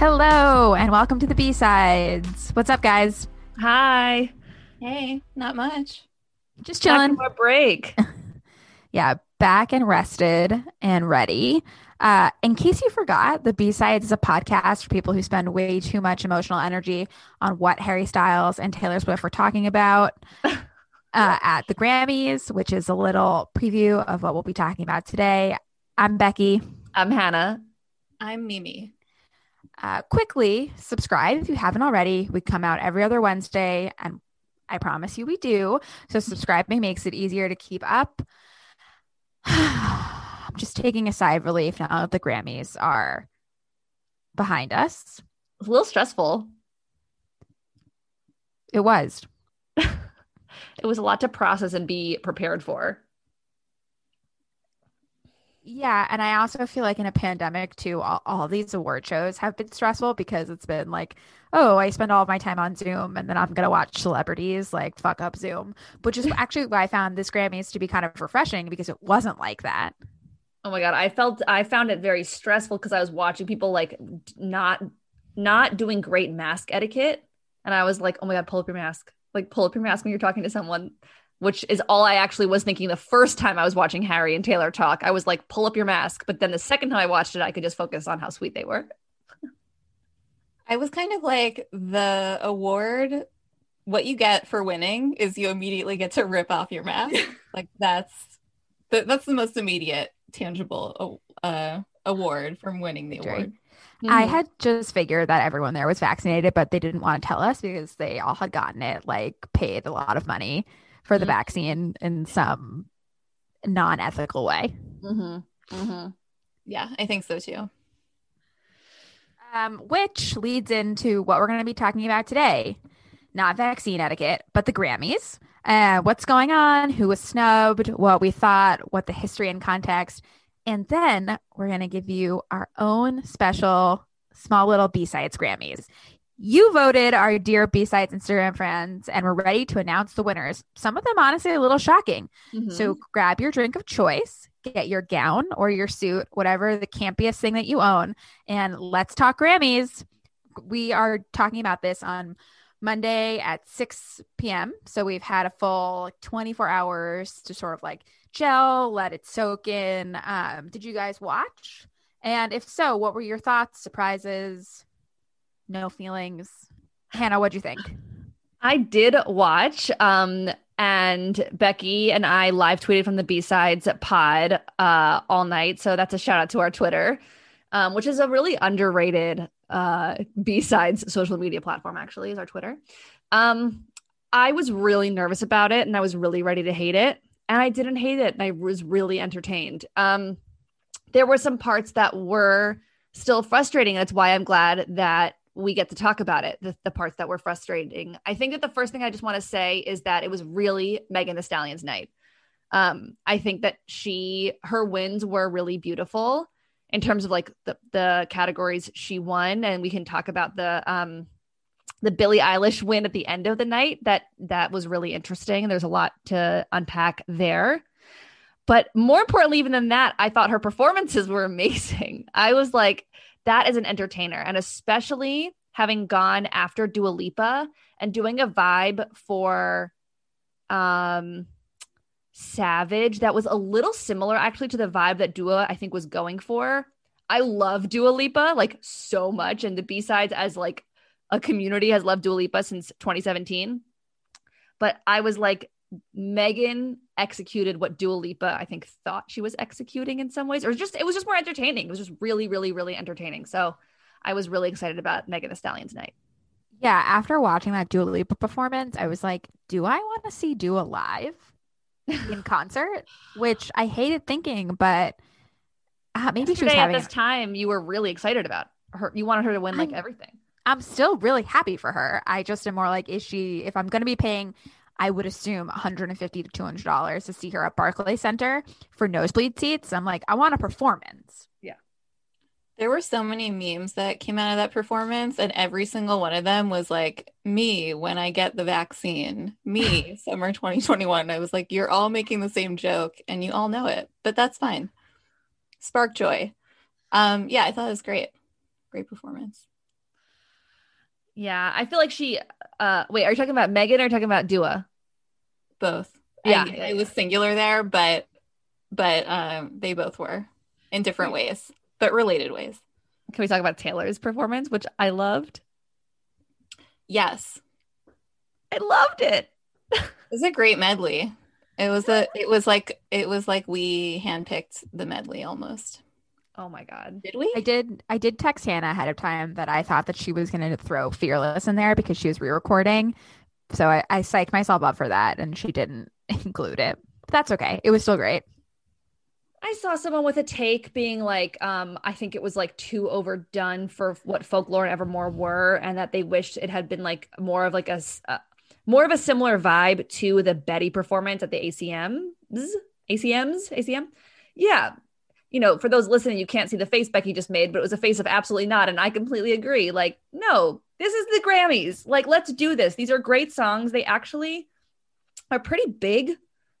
Hello, and welcome to the B sides. What's up, guys? Hi. Hey, not much. Just Back chilling. from a break. Yeah, back and rested and ready. Uh, in case you forgot, the B sides is a podcast for people who spend way too much emotional energy on what Harry Styles and Taylor Swift were talking about uh, at the Grammys, which is a little preview of what we'll be talking about today. I'm Becky. I'm Hannah. I'm Mimi. Uh, quickly subscribe if you haven't already. We come out every other Wednesday, and I promise you we do. So subscribing makes it easier to keep up. I'm just taking a sigh of relief now that the Grammys are behind us. It's a little stressful. It was. It was a lot to process and be prepared for. Yeah. And I also feel like in a pandemic, too, all, all these award shows have been stressful because it's been like, oh, I spend all of my time on Zoom and then I'm going to watch celebrities like fuck up Zoom, which is actually why I found this Grammys to be kind of refreshing because it wasn't like that. Oh my god, I felt I found it very stressful because I was watching people like not not doing great mask etiquette, and I was like, oh my god, pull up your mask, like pull up your mask when you're talking to someone. Which is all I actually was thinking the first time I was watching Harry and Taylor talk. I was like, pull up your mask. But then the second time I watched it, I could just focus on how sweet they were. I was kind of like the award. What you get for winning is you immediately get to rip off your mask. like that's the, that's the most immediate tangible uh, award from winning the Very- award. I Mhm. had just figured that everyone there was vaccinated, but they didn't want to tell us because they all had gotten it, like paid a lot of money for the Mhm. vaccine in some non ethical way. Mhm. Mhm. Yeah, I think so too. Um, which leads into what we're going to be talking about today. Not vaccine etiquette, but the Grammys. Uh, what's going on, who was snubbed, what we thought, what the history and context. And then we're going to give you our own special small little B-Sides Grammys. You voted our dear B-Sides Instagram friends, and we're ready to announce the winners. Some of them, honestly, a little shocking. Mhm. So grab your drink of choice, get your gown or your suit, whatever the campiest thing that you own, and let's talk Grammys. We are talking about this on Monday at 6 p.m. So we've had a full 24 hours to sort of like gel, let it soak in. Um, did you guys watch? And if so, what were your thoughts, surprises, no feelings? Hannah, what'd you think? I did watch, um, and Becky and I live tweeted from the B sides pod uh, all night. So that's a shout out to our Twitter, um, which is a really underrated uh, B sides social media platform. Actually, is our Twitter. Um, I was really nervous about it, and I was really ready to hate it, and I didn't hate it, and I was really entertained. Um, there were some parts that were still frustrating, that's why I'm glad that we get to talk about it, the, the parts that were frustrating. I think that the first thing I just want to say is that it was really Megan Thee Stallion's night. Um, I think that she, her wins were really beautiful in terms of like the, the categories she won. And we can talk about the, um, the Billie Eilish win at the end of the night that that was really interesting. And There's a lot to unpack there. But more importantly, even than that, I thought her performances were amazing. I was like, that is an entertainer. And especially having gone after Dua Lipa and doing a vibe for um Savage that was a little similar actually to the vibe that Dua I think was going for. I love Dua Lipa like so much. And the B-sides as like a community has loved Dua Lipa since 2017. But I was like, Megan executed what Dua Lipa I think thought she was executing in some ways, or just it was just more entertaining. It was just really, really, really entertaining. So I was really excited about Megan Thee Stallion's night. Yeah, after watching that Dua Lipa performance, I was like, do I want to see Dua live in concert? Which I hated thinking, but uh, maybe she was Yesterday at having. this time, you were really excited about her. You wanted her to win like I'm- everything. I'm still really happy for her. I just am more like, is she? If I'm going to be paying, I would assume 150 to 200 dollars to see her at Barclay Center for nosebleed seats. I'm like, I want a performance. Yeah. There were so many memes that came out of that performance, and every single one of them was like, me when I get the vaccine, me summer 2021. I was like, you're all making the same joke and you all know it, but that's fine. Spark joy. Um, yeah, I thought it was great. Great performance. Yeah, I feel like she. Uh, wait, are you talking about Megan or are you talking about Dua? Both. Yeah, I- was singular there, but but um, they both were in different ways, but related ways. Can we talk about Taylor's performance, which I loved? Yes, I loved it. it was a great medley. It was a. It was like it was like we handpicked the medley almost. Oh my god. Did we? I did I did text Hannah ahead of time that I thought that she was gonna throw Fearless in there because she was re-recording. So I, I psyched myself up for that and she didn't include it. But that's okay. It was still great. I saw someone with a take being like, um, I think it was like too overdone for what folklore and Evermore were, and that they wished it had been like more of like a uh, more of a similar vibe to the Betty performance at the ACMs, ACMs, ACM. Yeah, you know, for those listening, you can't see the face Becky just made, but it was a face of absolutely not, and I completely agree. Like, no, this is the Grammys. Like, let's do this. These are great songs. They actually are pretty big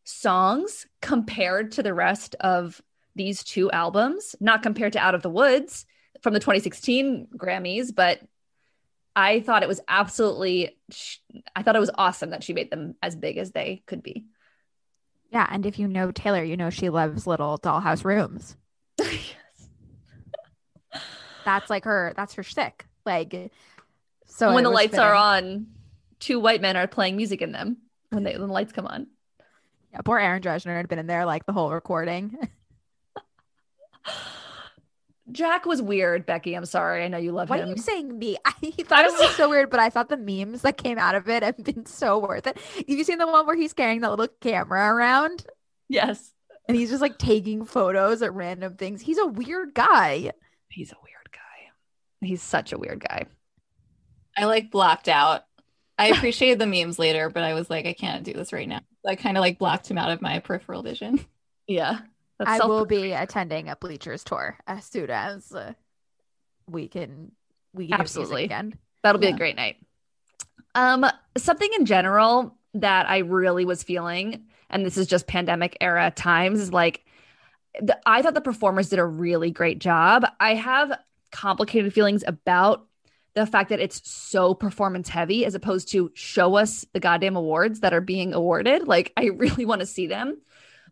songs compared to the rest of these two albums, not compared to Out of the Woods from the 2016 Grammys, but I thought it was absolutely, I thought it was awesome that she made them as big as they could be. Yeah, and if you know Taylor, you know she loves little dollhouse rooms. That's like her that's her shtick. Like so when the lights are on, two white men are playing music in them when they when the lights come on. Yeah, poor Aaron Dessner had been in there like the whole recording. Jack was weird, Becky. I'm sorry. I know you love Why him. Why are you saying me? I thought it was so weird, but I thought the memes that came out of it have been so worth it. Have you seen the one where he's carrying that little camera around yes. And he's just like taking photos at random things? He's a weird guy. He's a weird guy. He's such a weird guy. I like blocked out. I appreciated the memes later, but I was like, I can't do this right now. I kind of like blocked him out of my peripheral vision. Yeah. That's I self- will be attending a Bleachers tour as soon as uh, we can. We can Absolutely. again. That'll be a great night. Um, something in general that I really was feeling, and this is just pandemic era times, is like the, I thought the performers did a really great job. I have complicated feelings about the fact that it's so performance heavy as opposed to show us the goddamn awards that are being awarded. Like, I really want to see them.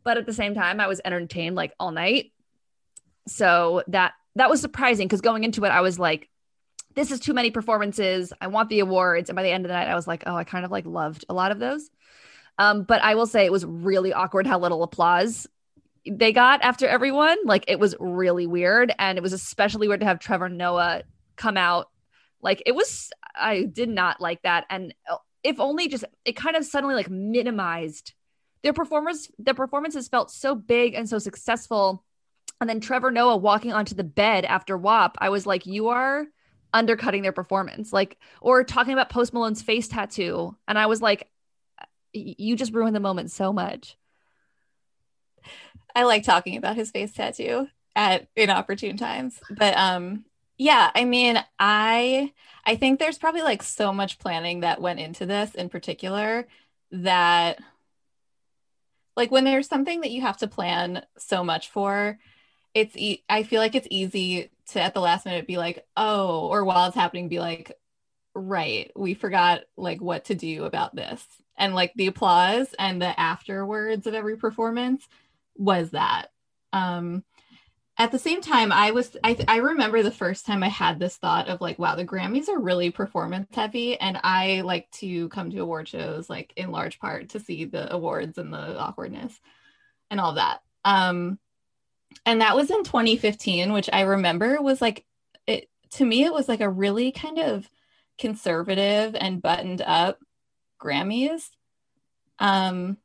But at the same time, I was entertained like all night. So that that was surprising because going into it, I was like, this is too many performances. I want the awards. And by the end of the night, I was like, oh, I kind of like loved a lot of those. Um, but I will say it was really awkward how little applause they got after everyone. Like it was really weird. And it was especially weird to have Trevor Noah come out. Like it was, I did not like that. And uh, if only just, it kind of suddenly like minimized their performers, their performances felt so big and so successful. And then Trevor Noah walking onto the bed after WAP, I was like, you are undercutting their performance. Like, or talking about Post Malone's face tattoo. And I was like, "Y- you just ruined the moment so much. I like talking about his face tattoo at inopportune times. But um yeah, I mean, I I think there's probably like so much planning that went into this in particular that like when there's something that you have to plan so much for, it's e- I feel like it's easy to at the last minute be like, "Oh," or while it's happening be like, "Right, we forgot like what to do about this." And like the applause and the afterwards of every performance was that. Um, at the same time, I was I, I remember the first time I had this thought of like, wow, the Grammys are really performance heavy, and I like to come to award shows like in large part to see the awards and the awkwardness and all that. Um, and that was in 2015, which I remember was like it to me. It was like a really kind of conservative and buttoned up Grammys. Um,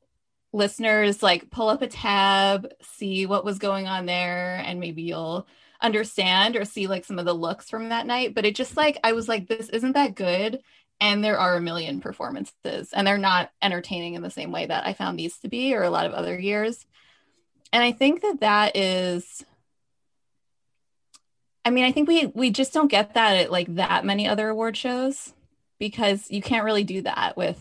listeners like pull up a tab, see what was going on there, and maybe you'll understand or see like some of the looks from that night. But it just like I was like, this isn't that good. And there are a million performances, and they're not entertaining in the same way that I found these to be, or a lot of other years. And I think that that is. I mean, I think we we just don't get that at like that many other award shows because you can't really do that with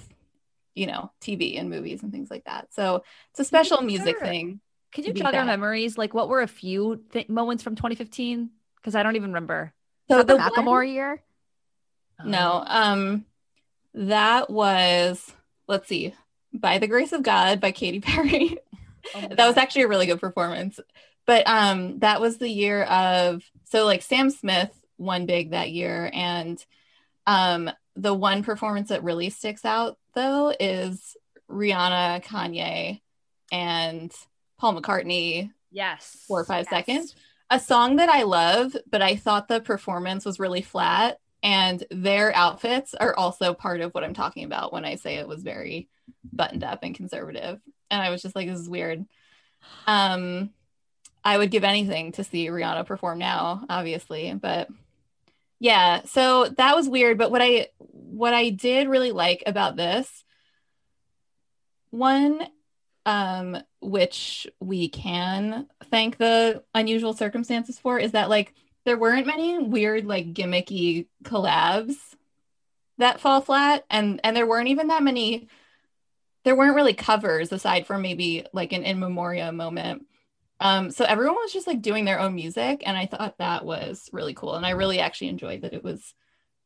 you know TV and movies and things like that. So it's a special music thing. Can you jog our memories? Like, what were a few th- moments from 2015? Because I don't even remember. So the the one- Macklemore year. No. Um that was let's see. By the Grace of God by Katy Perry. Oh that was actually a really good performance. But um that was the year of so like Sam Smith won big that year and um the one performance that really sticks out though is Rihanna, Kanye and Paul McCartney yes. four or five Yes. seconds. A song that I love, but I thought the performance was really flat. And their outfits are also part of what I'm talking about when I say it was very buttoned up and conservative. And I was just like, this is weird. Um, I would give anything to see Rihanna perform now, obviously, but yeah, so that was weird. But what I what I did really like about this one um which we can thank the unusual circumstances for is that like there weren't many weird like gimmicky collabs that fall flat and and there weren't even that many there weren't really covers aside from maybe like an in memoriam moment um so everyone was just like doing their own music and i thought that was really cool and i really actually enjoyed that it was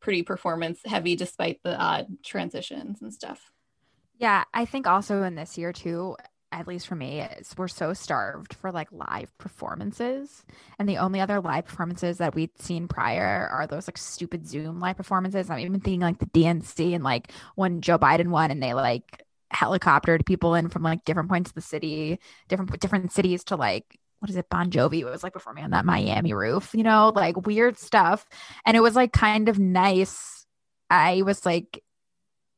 pretty performance heavy despite the odd transitions and stuff Yeah, I think also in this year too, at least for me, is we're so starved for like live performances. And the only other live performances that we'd seen prior are those like stupid Zoom live performances. I'm even thinking like the DNC and like when Joe Biden won and they like helicoptered people in from like different points of the city, different different cities to like what is it, Bon Jovi It was like performing on that Miami roof, you know, like weird stuff. And it was like kind of nice. I was like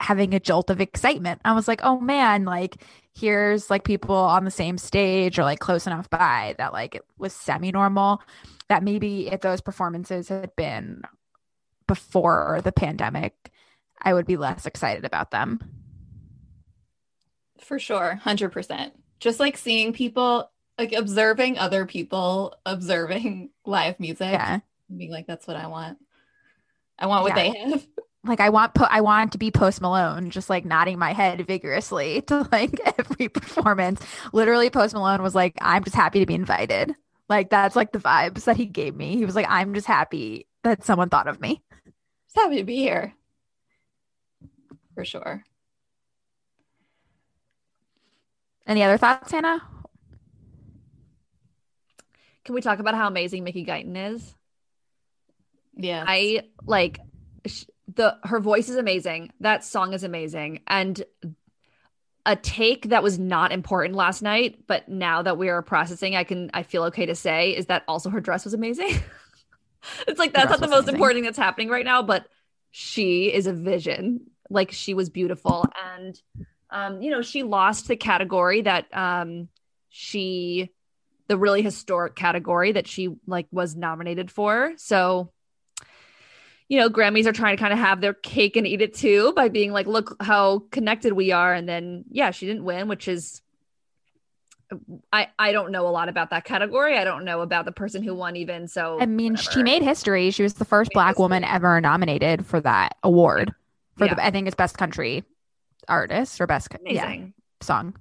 having a jolt of excitement. I was like, oh man, like here's like people on the same stage or like close enough by that like it was semi normal. That maybe if those performances had been before the pandemic, I would be less excited about them. For sure, 100%. Just like seeing people, like observing other people observing live music, Yeah. being like, that's what I want. I want what Yeah. they have. Like I want po- I want to be Post Malone, just like nodding my head vigorously to like every performance. Literally, Post Malone was like, "I'm just happy to be invited." Like that's like the vibes that he gave me. He was like, "I'm just happy that someone thought of me." Just happy to be here. For sure. Any other thoughts, Hannah? Can we talk about how amazing Mickey Guyton is? Yeah. I like sh- the her voice is amazing. That song is amazing, and a take that was not important last night, but now that we are processing, I can I feel okay to say is that also her dress was amazing. it's like that's not the most amazing. important thing that's happening right now, but she is a vision. Like she was beautiful, and um, you know she lost the category that um she the really historic category that she like was nominated for. So you know, Grammys are trying to kind of have their cake and eat it too by being like, look how connected we are. And then, yeah, she didn't win, which is, I I don't know a lot about that category. I don't know about the person who won even. So I mean, she made history. She was the first black woman ever nominated for that award for Yeah. the I think it's best country artist or best co- yeah, amazing. song.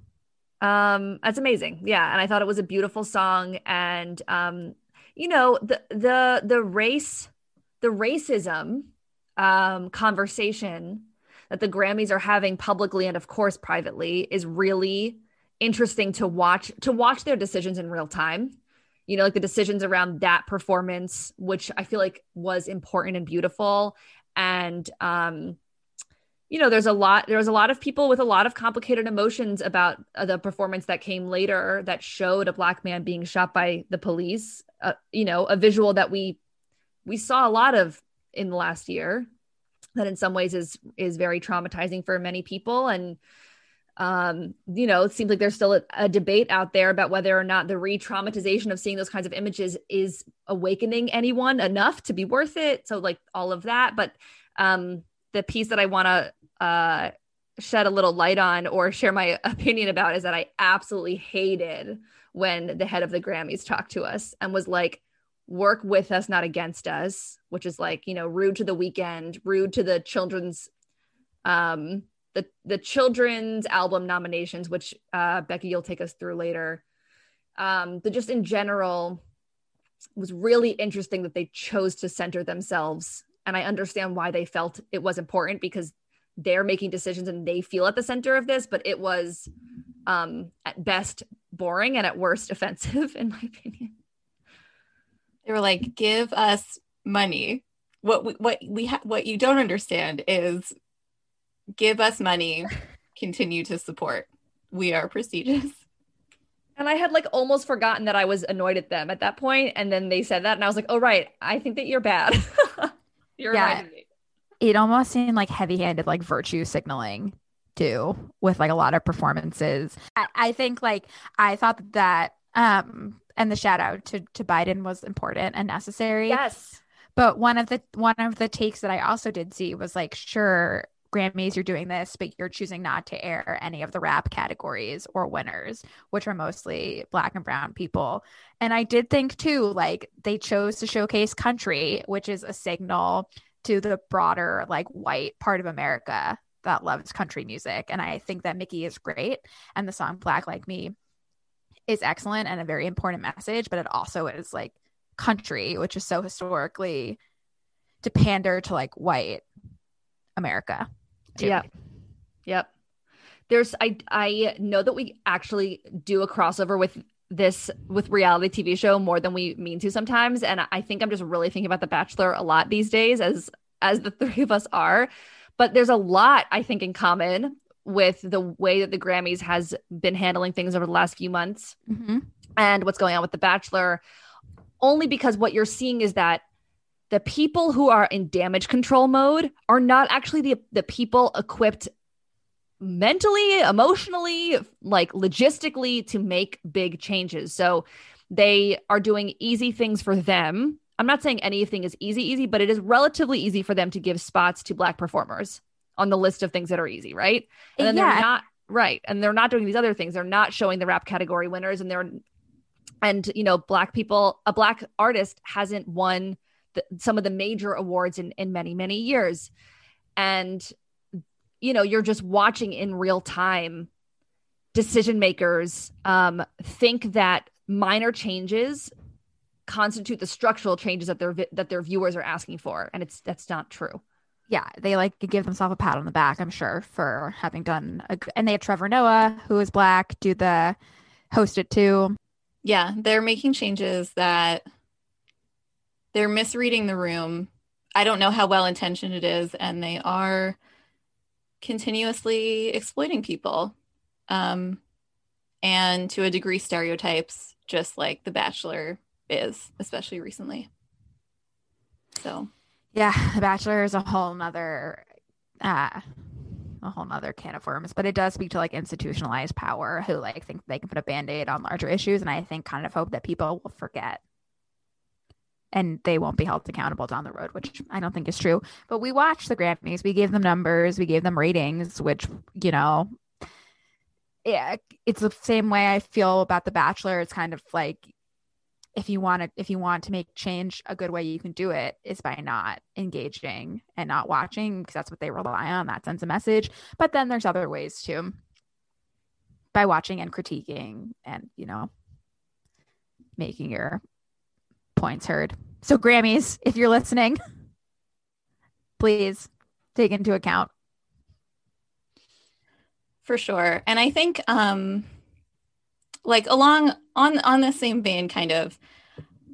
Um, that's amazing. Yeah, and I thought it was a beautiful song, and um, you know, the the the race, the racism, um, conversation that the Grammys are having publicly and of course privately is really interesting to watch to watch their decisions in real time. You know, like the decisions around that performance, which I feel like was important and beautiful, and um, you know there's a lot there was a lot of people with a lot of complicated emotions about uh, the performance that came later that showed a black man being shot by the police uh, you know a visual that we we saw a lot of in the last year that in some ways is is very traumatizing for many people. And um you know it seems like there's still a, a debate out there about whether or not the re-traumatization of seeing those kinds of images is awakening anyone enough to be worth it. So like all of that. But um the piece that i want to uh shed a little light on or share my opinion about is that I absolutely hated when the head of the Grammys talked to us and was like, work with us, not against us, which is like, you know, rude to the Weeknd, rude to the children's um the the children's album nominations, which uh Becky you'll take us through later. Um, but just in general, was really interesting that they chose to center themselves and I understand why they felt it was important because they're making decisions and they feel at the center of this, but it was um, at best boring and at worst offensive, in my opinion. They were like, "Give us money." What we, what we ha- what you don't understand is, give us money, continue to support. We are prestigious. And I had like almost forgotten that I was annoyed at them at that point, and then they said that, and I was like, "Oh right, I think that you're bad." you're Yeah. It almost seemed like heavy-handed, like virtue signaling too, with like a lot of performances. I, I think like I thought that um and the shout out to to Biden was important and necessary. Yes. But one of the one of the takes that I also did see was like, sure, Grammys, you're doing this, but you're choosing not to air any of the rap categories or winners, which are mostly black and brown people. And I did think too, like they chose to showcase country, which is a signal to the broader like white part of America that loves country music. And I think that Mickey is great. And the song Black Like Me is excellent and a very important message, but it also is like country, which is so historically to pander to like white America. too. Yep. Yep. There's I I know that we actually do a crossover with this with reality TV show more than we mean to sometimes and I think I'm just really thinking about the bachelor a lot these days as as the three of us are but there's a lot I think in common with the way that the Grammys has been handling things over the last few months Mhm. and what's going on with The Bachelor, only because what you're seeing is that the people who are in damage control mode are not actually the, the people equipped mentally, emotionally, like logistically to make big changes. So they are doing easy things for them. I'm not saying anything is easy, easy, but it is relatively easy for them to give spots to Black performers on the list of things that are easy, right? And then Yeah. they're not right, and they're not doing these other things. They're not showing the rap category winners, and they're and you know, black people, a black artist hasn't won the, some of the major awards in in many many years, and you know, you're just watching in real time decision makers um, think that minor changes constitute the structural changes that their vi- that their viewers are asking for, and it's that's not true. Yeah, they like give themselves a pat on the back, I'm sure, for having done a g- and they had Trevor Noah, who is black, do the host it too. Yeah, they're making changes that they're misreading the room. I don't know how well intentioned it is, and they are continuously exploiting people. Um, and to a degree, stereotypes, just like The Bachelor is, especially recently. So, Yeah, The Bachelor is a whole nother uh a whole nother can of worms, but it does speak to like institutionalized power who like think they can put a band-aid on larger issues. And I think kind of hope that people will forget and they won't be held accountable down the road, which I don't think is true. But we watched the Grammys, we gave them numbers, we gave them ratings, which, you know, yeah, it's the same way I feel about The Bachelor. It's kind of like if you want to if you want to make change a good way you can do it is by not engaging and not watching because that's what they rely on that sends a message but then there's other ways too by watching and critiquing and you know making your points heard so grammys if you're listening please take into account for sure. And I think um like along on on the same vein kind of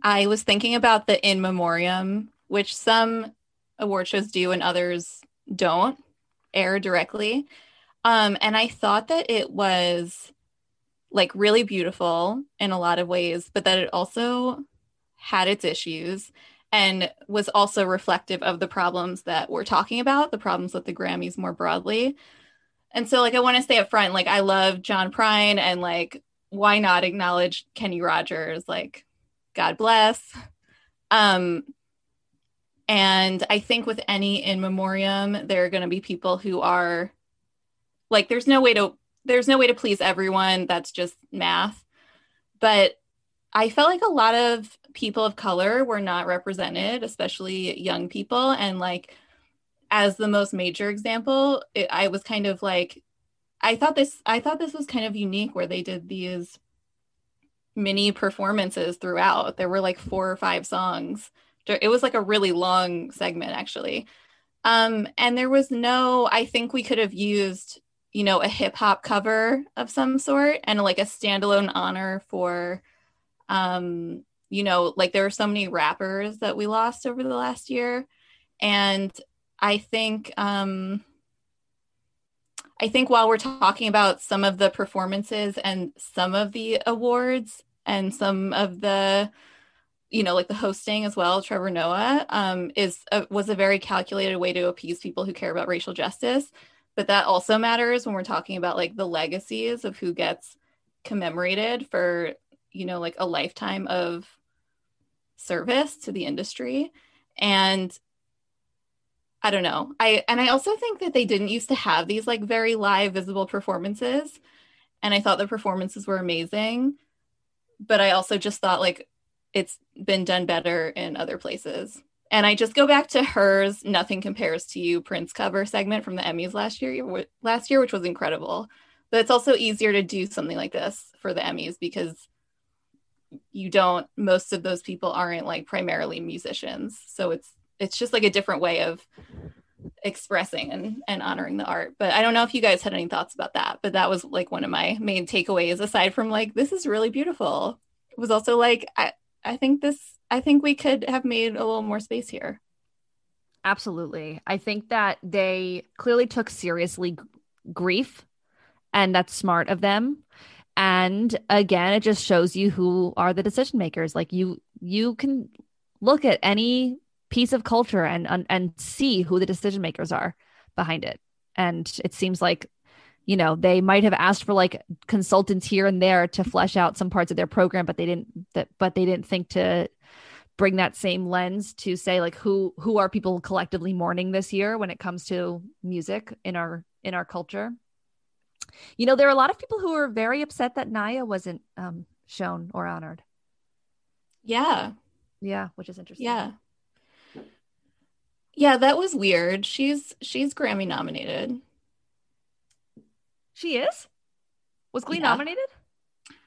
I was thinking about the in memoriam which some award shows do and others don't air directly. Um and I thought that it was like really beautiful in a lot of ways but that it also had its issues and was also reflective of the problems that we're talking about, the problems with the Grammys more broadly. And so, like, I want to say up front. Like, I love John Prine, and like, why not acknowledge Kenny Rogers? Like, God bless. Um, and I think with any in memoriam, there are going to be people who are like, there's no way to there's no way to please everyone. That's just math. But I felt like a lot of people of color were not represented, especially young people, and like as the most major example, it, I was kind of like, I thought this, I thought this was kind of unique where they did these mini performances throughout. There were like four or five songs It was like a really long segment, actually. Um, and there was no, I think we could have used, you know, a hip hop cover of some sort and like a standalone honor for, um, you know, like there were so many rappers that we lost over the last year. And I think, um, I think while we're talking about some of the performances and some of the awards and some of the you know, like the hosting as well, Trevor Noah, um, is a, was a very calculated way to appease people who care about racial justice. But that also matters when we're talking about like the legacies of who gets commemorated for, you know, like a lifetime of service to the industry. And I don't know. I and I also think that they didn't used to have these like very live visible performances. And I thought the performances were amazing. But I also just thought like it's been done better in other places. And I just go back to hers "Nothing Compares to You" Prince cover segment from the Emmys last year, last year, which was incredible. But it's also easier to do something like this for the Emmys because you don't. Most of those people aren't like primarily musicians, so it's it's just like a different way of expressing and, and honoring the art. But I don't know if you guys had any thoughts about that. But that was like one of my main takeaways, aside from like this is really beautiful. It was also like I, I think this I think we could have made a little more space here. Absolutely. I think that they clearly took seriously g- grief and that's smart of them. And again, it just shows you who are the decision makers. Like you you can look at any piece of culture and and, and see who the decision makers are behind it. And it seems like you know they might have asked for like consultants here and there to flesh out some parts of their program but they didn't that but they didn't think to bring that same lens to say like who who are people collectively mourning this year when it comes to music in our in our culture you know there are a lot of people who are very upset that naya wasn't um shown or honored yeah yeah which is interesting yeah yeah that was weird she's she's grammy nominated she is? Was Glee yeah. nominated?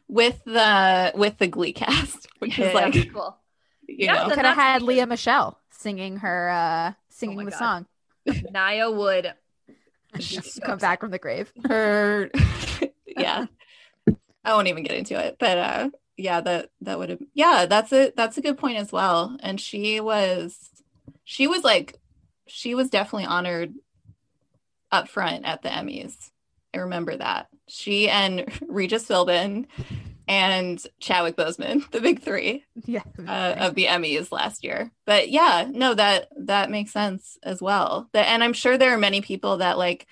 With the with the Glee cast, which yeah, is like yeah, cool. You yeah, know. could have had Lea Michele singing her uh singing oh the God. song. Naya would come back from the grave. Her yeah. I won't even get into it. But uh yeah, that that would have yeah, that's a that's a good point as well. And she was she was like she was definitely honored up front at the Emmys. I remember that. She and Regis Philbin and Chadwick Boseman, the big three yeah, uh, of the Emmys last year. But yeah, no, that that makes sense as well. That, and I'm sure there are many people that like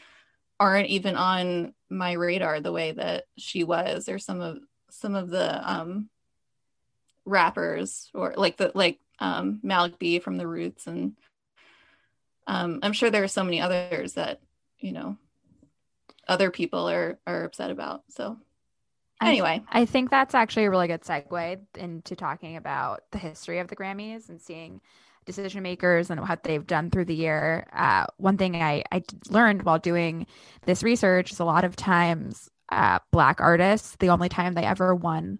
aren't even on my radar the way that she was, or some of some of the um, rappers, or like the like um, Malik B from the Roots, and um, I'm sure there are so many others that you know other people are are upset about. So anyway, I, I, think that's actually a really good segue into talking about the history of the Grammys and seeing decision makers and what they've done through the year. Uh, one thing I, I learned while doing this research is a lot of times uh, Black artists, the only time they ever won,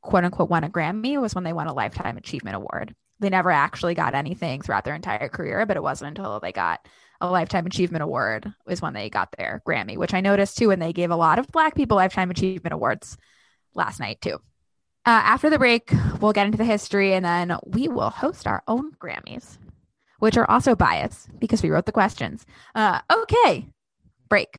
quote unquote, won a Grammy was when they won a Lifetime Achievement Award. They never actually got anything throughout their entire career, but it wasn't until they got a Lifetime Achievement Award is when they got their Grammy, which I noticed too. And they gave a lot of Black people Lifetime Achievement Awards last night too. Uh, after the break, we'll get into the history and then we will host our own Grammys, which are also biased because we wrote the questions. Uh, okay, break.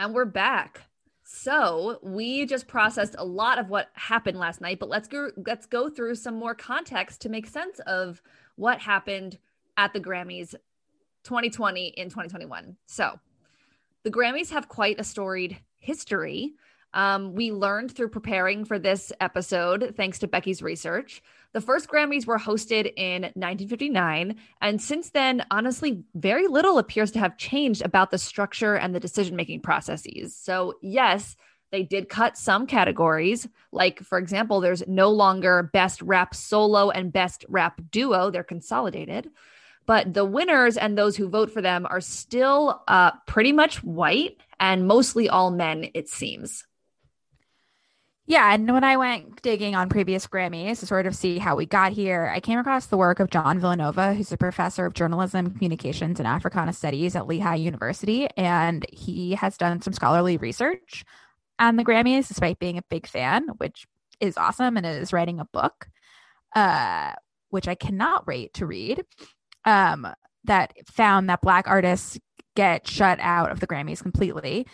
And we're back. So we just processed a lot of what happened last night, but let's go let's go through some more context to make sense of what happened at the Grammys 2020 in 2021. So the Grammys have quite a storied history. Um, we learned through preparing for this episode, thanks to Becky's research, The first Grammys were hosted in 1959. And since then, honestly, very little appears to have changed about the structure and the decision making processes. So, yes, they did cut some categories. Like, for example, there's no longer best rap solo and best rap duo, they're consolidated. But the winners and those who vote for them are still uh, pretty much white and mostly all men, it seems. Yeah, and when I went digging on previous Grammys to sort of see how we got here, I came across the work of John Villanova, who's a professor of journalism, communications, and Africana studies at Lehigh University. And he has done some scholarly research on the Grammys, despite being a big fan, which is awesome, and is writing a book, uh, which I cannot wait to read, um, that found that Black artists get shut out of the Grammys completely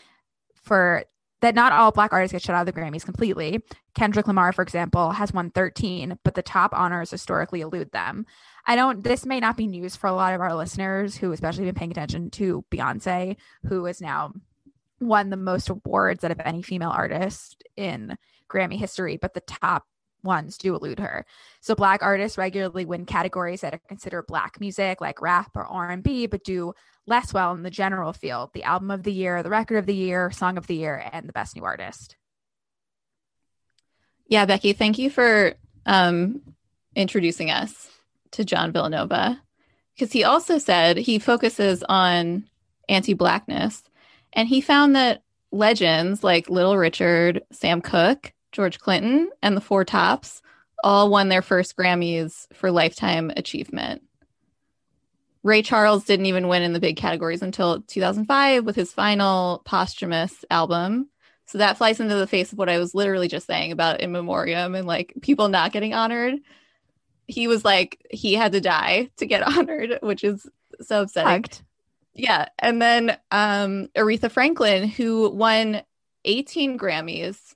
for that not all black artists get shut out of the Grammys completely. Kendrick Lamar, for example, has won 13, but the top honors historically elude them. I don't, this may not be news for a lot of our listeners who, especially been paying attention to Beyonce, who is now won the most awards out of any female artist in Grammy history, but the top ones do elude her. So black artists regularly win categories that are considered black music like rap or R&B but do less well in the general field, the album of the year, the record of the year, song of the year and the best new artist. Yeah, Becky, thank you for um, introducing us to John Villanova because he also said he focuses on anti-blackness and he found that legends like Little Richard, Sam Cooke, George Clinton, and the Four Tops all won their first Grammys for Lifetime Achievement. Ray Charles didn't even win in the big categories until 2005 with his final posthumous album. So that flies into the face of what I was literally just saying about in memoriam and like people not getting honored. He was like he had to die to get honored, which is so upsetting. Yeah, and then um Aretha Franklin who won 18 Grammys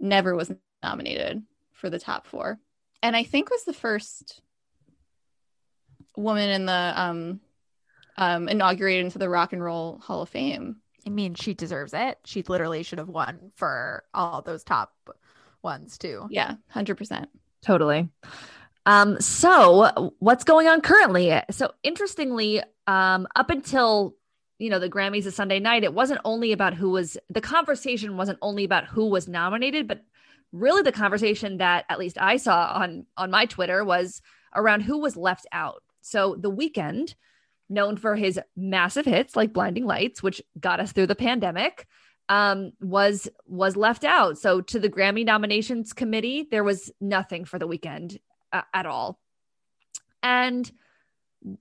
never was nominated for the top four. And I think was the first woman in the um um inaugurated into the Rock and Roll Hall of Fame. I mean, she deserves it. She literally should have won for all those top ones too. Yeah, 100%. Totally. Um so what's going on currently? So interestingly, um up until you know the grammys is sunday night it wasn't only about who was the conversation wasn't only about who was nominated but really the conversation that at least i saw on on my twitter was around who was left out so the Weeknd, known for his massive hits like blinding lights which got us through the pandemic um was was left out so to the grammy nominations committee there was nothing for the Weeknd uh, at all and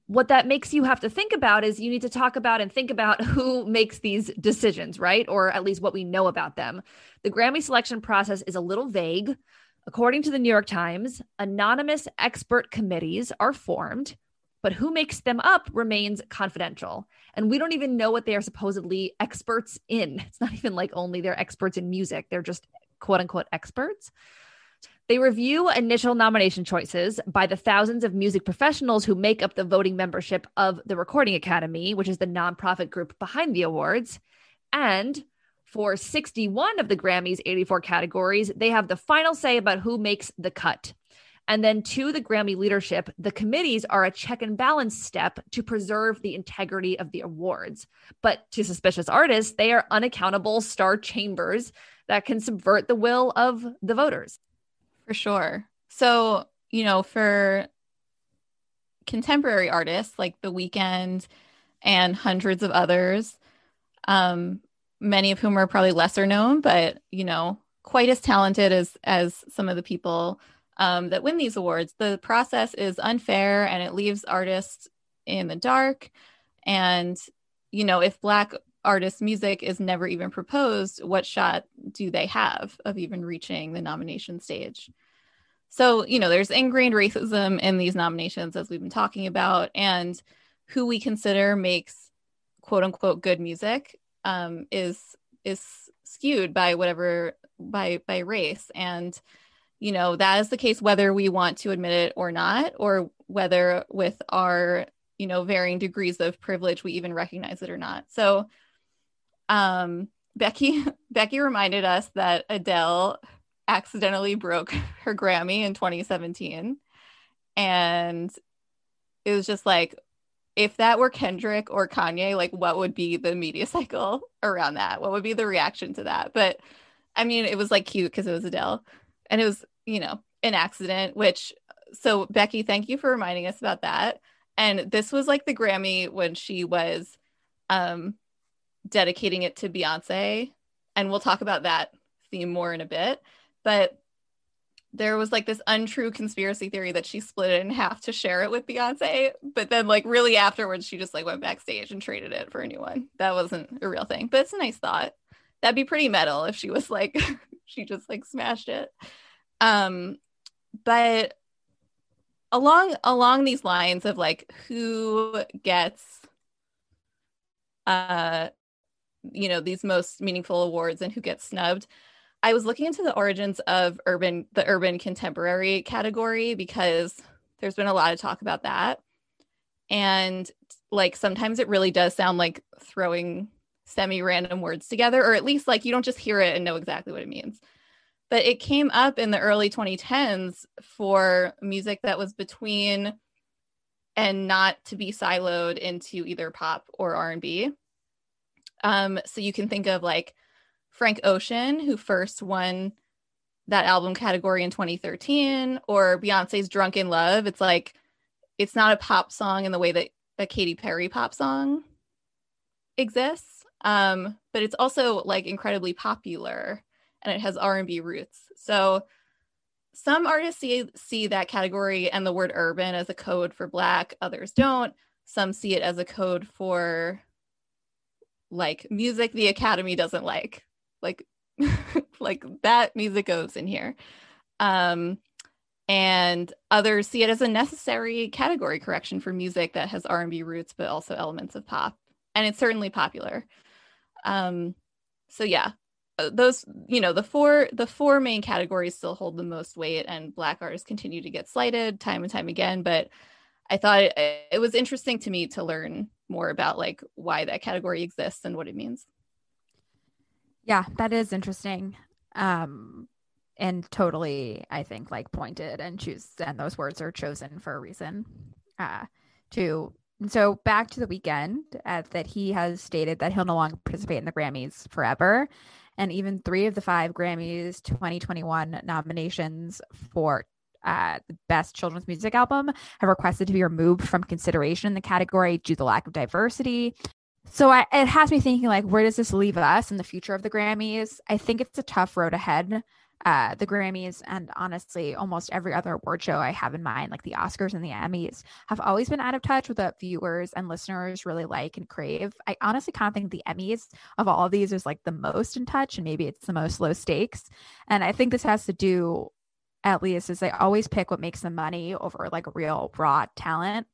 what that makes you have to think about is you need to talk about and think about who makes these decisions, right? Or at least what we know about them. The Grammy selection process is a little vague. According to the New York Times, anonymous expert committees are formed, but who makes them up remains confidential. And we don't even know what they are supposedly experts in. It's not even like only they're experts in music, they're just quote unquote experts. They review initial nomination choices by the thousands of music professionals who make up the voting membership of the Recording Academy, which is the nonprofit group behind the awards. And for 61 of the Grammys' 84 categories, they have the final say about who makes the cut. And then to the Grammy leadership, the committees are a check and balance step to preserve the integrity of the awards. But to suspicious artists, they are unaccountable star chambers that can subvert the will of the voters. For sure. So, you know, for contemporary artists like The Weeknd and hundreds of others, um, many of whom are probably lesser known, but you know, quite as talented as as some of the people um, that win these awards. The process is unfair and it leaves artists in the dark. And you know, if Black artists' music is never even proposed, what shot do they have of even reaching the nomination stage? So, you know, there's ingrained racism in these nominations, as we've been talking about, and who we consider makes quote unquote good music um, is is skewed by whatever by by race and you know that is the case whether we want to admit it or not or whether with our you know varying degrees of privilege we even recognize it or not so um becky becky reminded us that adele accidentally broke her Grammy in 2017. And it was just like, if that were Kendrick or Kanye, like what would be the media cycle around that? What would be the reaction to that? But I mean, it was like cute because it was Adele and it was, you know, an accident, which so Becky, thank you for reminding us about that. And this was like the Grammy when she was um dedicating it to Beyonce. And we'll talk about that theme more in a bit. But there was like this untrue conspiracy theory that she split it in half to share it with Beyonce, but then like really afterwards she just like went backstage and traded it for a new one. That wasn't a real thing, but it's a nice thought. That'd be pretty metal if she was like she just like smashed it. Um but along along these lines of like who gets uh you know these most meaningful awards and who gets snubbed I was looking into the origins of urban the urban contemporary category because there's been a lot of talk about that. And like sometimes it really does sound like throwing semi-random words together or at least like you don't just hear it and know exactly what it means. But it came up in the early 2010s for music that was between and not to be siloed into either pop or R&B. Um, so you can think of like Frank Ocean, who first won that album category in 2013, or Beyonce's Drunk in Love. It's like it's not a pop song in the way that a Katy Perry pop song exists, um, but it's also like incredibly popular and it has R&B roots. So some artists see see that category and the word urban as a code for black, others don't. Some see it as a code for like music the academy doesn't like. Like like that music goes in here. Um and others see it as a necessary category correction for music that has r&b roots but also elements of pop. And it's certainly popular. Um so yeah those you know the four the four main categories still hold the most weight and black artists continue to get slighted time and time again but i thought it, it was interesting to me to learn more about like why that category exists and what it means yeah, that is interesting. Um, and totally, I think, like pointed and choose, and those words are chosen for a reason. Uh, to and so back to the Weeknd uh, that he has stated that he'll no longer participate in the Grammys forever. And even three of the five Grammys 2021 nominations for uh, the best children's music album have requested to be removed from consideration in the category due to the lack of diversity. So I, it has me thinking like where does this leave us in the future of the grammys? I think it's a tough road ahead uh, the grammys and honestly almost every other award show i have in mind like the oscars and the emmys have always been out of touch with what viewers and listeners really like and crave i honestly kind of think the emmys of all of these is like the most in touch and maybe it's the most low stakes and i think this has to do at least is they always pick what makes them money over like real raw talent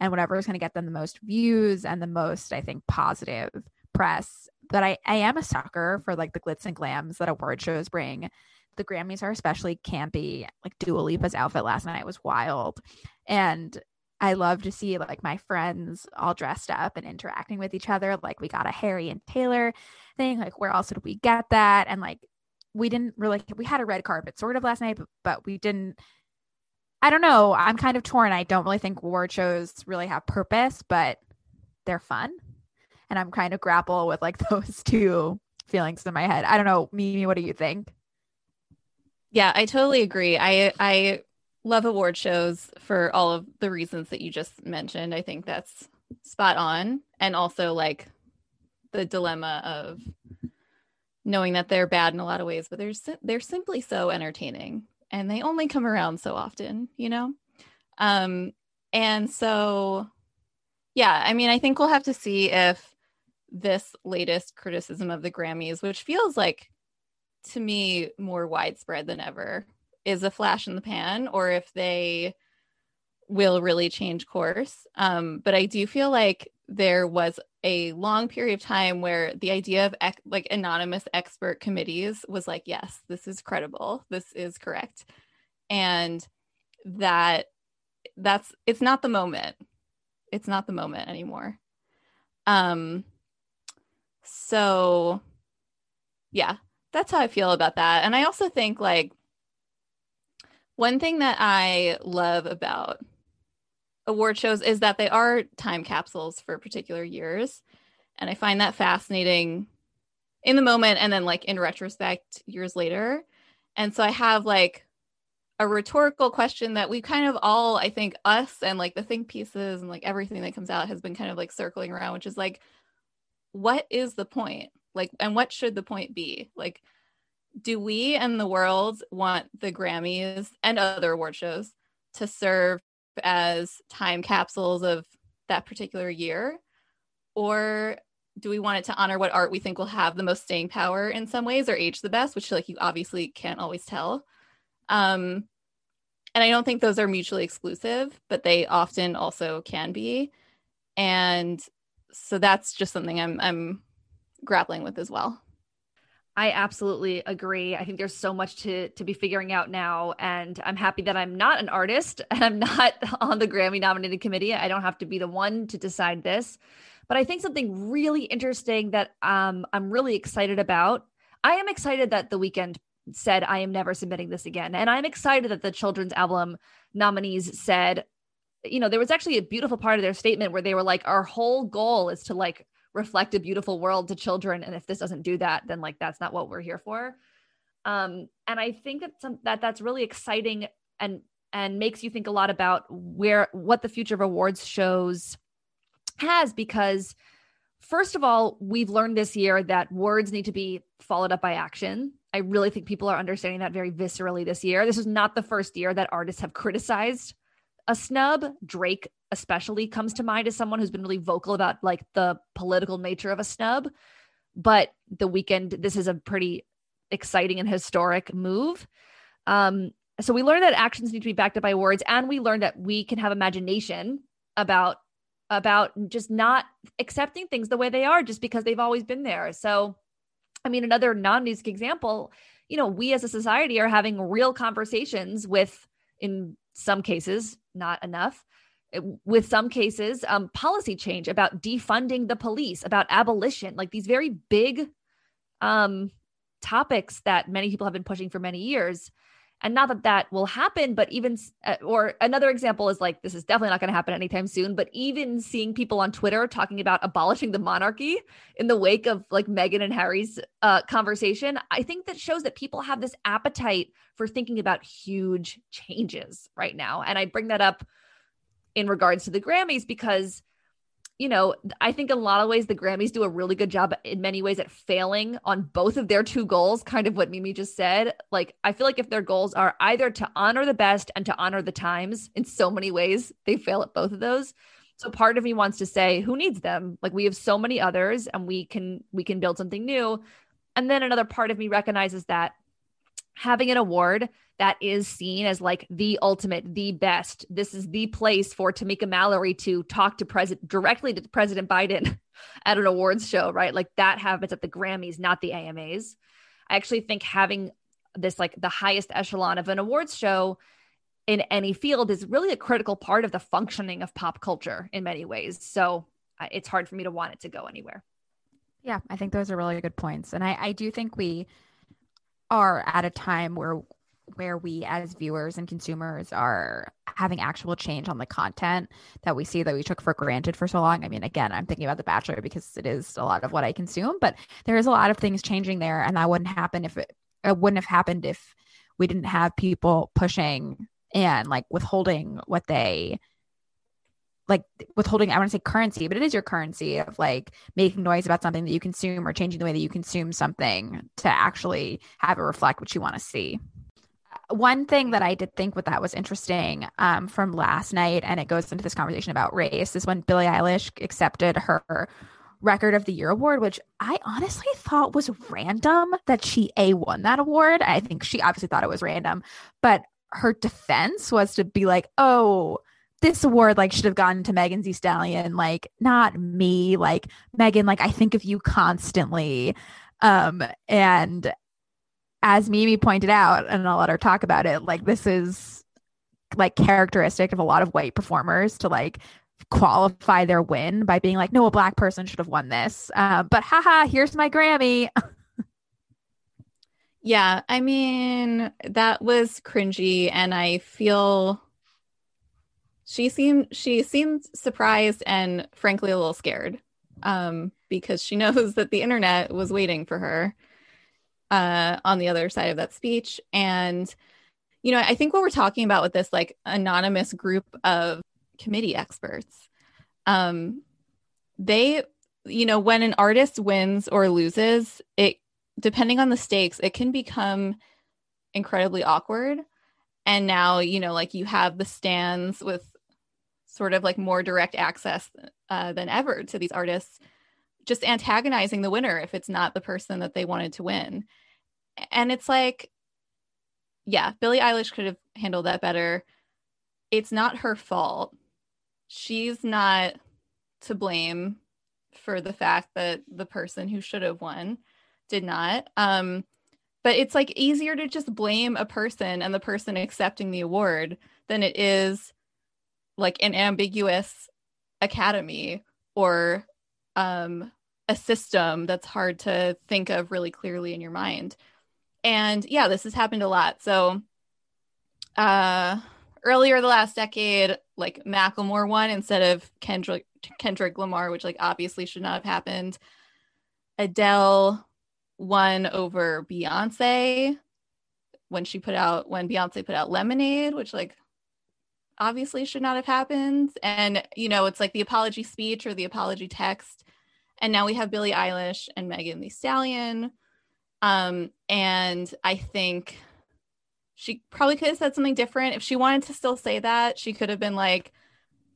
and whatever is going to get them the most views and the most, I think, positive press. But I, I am a sucker for like the glitz and glams that award shows bring. The Grammys are especially campy. Like Dua Lipa's outfit last night was wild. And I love to see like my friends all dressed up and interacting with each other. Like we got a Harry and Taylor thing. Like where else did we get that? And like we didn't really we had a red carpet sort of last night, but, but we didn't I don't know. I'm kind of torn. I don't really think award shows really have purpose, but they're fun. And I'm kind of grapple with like those two feelings in my head. I don't know, Mimi, what do you think? Yeah, I totally agree. I I love award shows for all of the reasons that you just mentioned. I think that's spot on. And also like the dilemma of knowing that they're bad in a lot of ways, but they're they're simply so entertaining and they only come around so often, you know? Um, and so, yeah, I mean, I think we'll have to see if this latest criticism of the Grammys, which feels like to me more widespread than ever, is a flash in the pan or if they will really change course. Um, but I do feel like there was a long period of time where the idea of ec- like anonymous expert committees was like, yes, this is credible, this is correct, and that that's it's not the moment. It's not the moment anymore. Um. So, yeah, that's how I feel about that. And I also think like one thing that I love about award shows is that they are time capsules for particular years. And I find that fascinating in the moment and then like in retrospect years later. And so I have like a rhetorical question that we kind of all, I think, us and like the think pieces and like everything that comes out has been kind of like circling around, which is like, what is the point? Like, and what should the point be? Like, do we and the world want the Grammys and other award shows to serve as time capsules of that particular year? Or do we want it to honor what art we think will have the most staying power in some ways or age the best, which like you obviously can't always tell. Um, and I don't think those are mutually exclusive, but they often also can be. And so that's just something I'm I'm grappling with as well. I absolutely agree. I think there's so much to to be figuring out now and I'm happy that I'm not an artist and I'm not on the Grammy nominated committee. I don't have to be the one to decide this. But I think something really interesting that um, I'm really excited about. I am excited that the Weeknd said I am never submitting this again and I'm excited that the children's album nominees said you know there was actually a beautiful part of their statement where they were like our whole goal is to like reflect a beautiful world to children and if this doesn't do that then like that's not what we're here for. Um and i think that some that that's really exciting and and makes you think a lot about where what the future of awards shows has because first of all we've learned this year that words need to be followed up by action. I really think people are understanding that very viscerally this year. This is not the first year that artists have criticized a snub drake especially comes to mind as someone who's been really vocal about like the political nature of a snub. But the Weeknd, this is a pretty exciting and historic move. Um, so we learned that actions need to be backed up by words, and we learned that we can have imagination about about just not accepting things the way they are just because they've always been there. So, I mean, another non-music example, you know, we as a society are having real conversations with, in some cases, not enough, with some cases um, policy change about defunding the police about abolition like these very big um, topics that many people have been pushing for many years. And not that that will happen but even uh, or another example is like this is definitely not going to happen anytime soon but even seeing people on twitter talking about abolishing the monarchy in the wake of like meghan and harry's uh, conversation i think that shows that people have this appetite for thinking about huge changes right now. And i bring that up in regards to the Grammys because you know, I think in a lot of ways the Grammys do a really good job in many ways at failing on both of their two goals, kind of what Mimi just said. Like, I feel like if their goals are either to honor the best and to honor the times in so many ways, they fail at both of those. So part of me wants to say, who needs them? Like we have so many others and we can we can build something new. And then another part of me recognizes that having an award that is seen as like the ultimate, the best. This is the place for Tamika Mallory to talk to president directly to President Biden at an awards show, right? Like that happens at the Grammys, not the AMAs. I actually think having this like the highest echelon of an awards show in any field is really a critical part of the functioning of pop culture in many ways. So it's hard for me to want it to go anywhere. Yeah, I think those are really good points. And I, I do think we are at a time where where we as viewers and consumers are having actual change on the content that we see that we took for granted for so long. I mean, again, I'm thinking about The Bachelor because it is a lot of what I consume, but there is a lot of things changing there, and that wouldn't happen if it, it wouldn't have happened if we didn't have people pushing and like withholding what they like withholding i want to say currency but it is your currency of like making noise about something that you consume or changing the way that you consume something to actually have it reflect what you want to see one thing that I did think with that was interesting um, from last night, and it goes into this conversation about race, is when Billie Eilish accepted her Record of the Year award, which I honestly thought was random that she a won that award. I think she obviously thought it was random, but her defense was to be like, "Oh, this award like should have gone to Megan Thee Stallion, like not me, like Megan, like I think of you constantly." Um, and as Mimi pointed out, and I'll let her talk about it, like this is like characteristic of a lot of white performers to like qualify their win by being like, no, a black person should have won this. Uh, but haha, here's my Grammy. Yeah, I mean, that was cringy and I feel she seemed she seemed surprised and frankly a little scared. Um because she knows that the internet was waiting for her uh on the other side of that speech and you know, I think what we're talking about with this like anonymous group of committee experts um they you know, when an artist wins or loses, it depending on the stakes, it can become incredibly awkward. And now, you know, like you have the stands with sort of like more direct access uh, than ever to these artists, just antagonizing the winner if it's not the person that they wanted to win. And it's like, yeah, Billie Eilish could have handled that better. It's not her fault. She's not to blame for the fact that the person who should have won did not. Um, but it's like easier to just blame a person and the person accepting the award than it is like an ambiguous academy or um, a system that's hard to think of really clearly in your mind. And yeah, this has happened a lot. So uh, earlier the last decade, like Macklemore won instead of Kendrick Kendrick Lamar, which like obviously should not have happened. Adele won over Beyonce when she put out when Beyonce put out Lemonade, which like obviously should not have happened. And you know, it's like the apology speech or the apology text. And now we have Billie Eilish and Megan Thee Stallion. Um, and I think she probably could have said something different. If she wanted to still say that, she could have been like,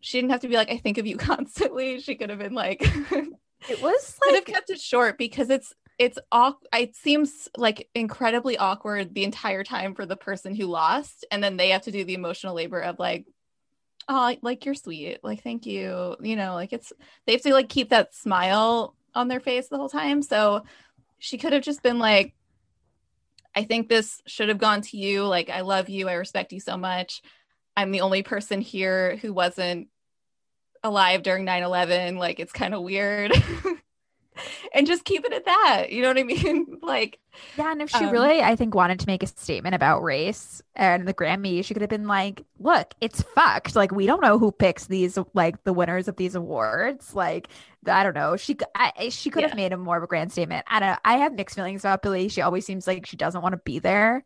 she didn't have to be like, I think of you constantly. She could have been like, it was like, could have kept it short because it's, it's all, it seems like incredibly awkward the entire time for the person who lost. And then they have to do the emotional labor of like, oh, like you're sweet. Like, thank you. You know, like it's, they have to like keep that smile on their face the whole time. So she could have just been like, I think this should have gone to you. Like, I love you. I respect you so much. I'm the only person here who wasn't alive during 9-11 like it's kind of weird and just keep it at that you know what i mean like yeah and if she um, really i think wanted to make a statement about race and the grammy she could have been like look it's fucked like we don't know who picks these like the winners of these awards like i don't know she I, she could yeah. have made a more of a grand statement i don't i have mixed feelings about Billie. she always seems like she doesn't want to be there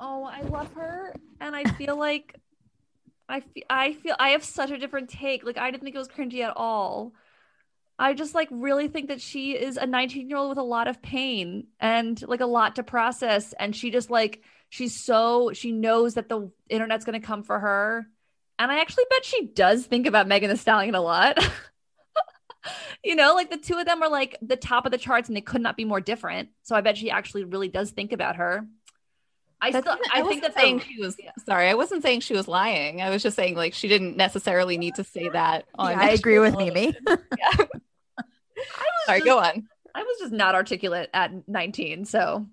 Oh, I love her, and I feel like I feel I feel I have such a different take. Like I didn't think it was cringy at all. I just like really think that she is a 19 year old with a lot of pain and like a lot to process, and she just like she's so she knows that the internet's gonna come for her, and I actually bet she does think about Megan Thee Stallion a lot. you know, like the two of them are like the top of the charts, and they could not be more different. So I bet she actually really does think about her. I still, I, I think that saying she was yeah. sorry. I wasn't saying she was lying. I was just saying like she didn't necessarily need to say that. On yeah, I agree with Mimi. yeah. Sorry, just, go on. I was just not articulate at 19, so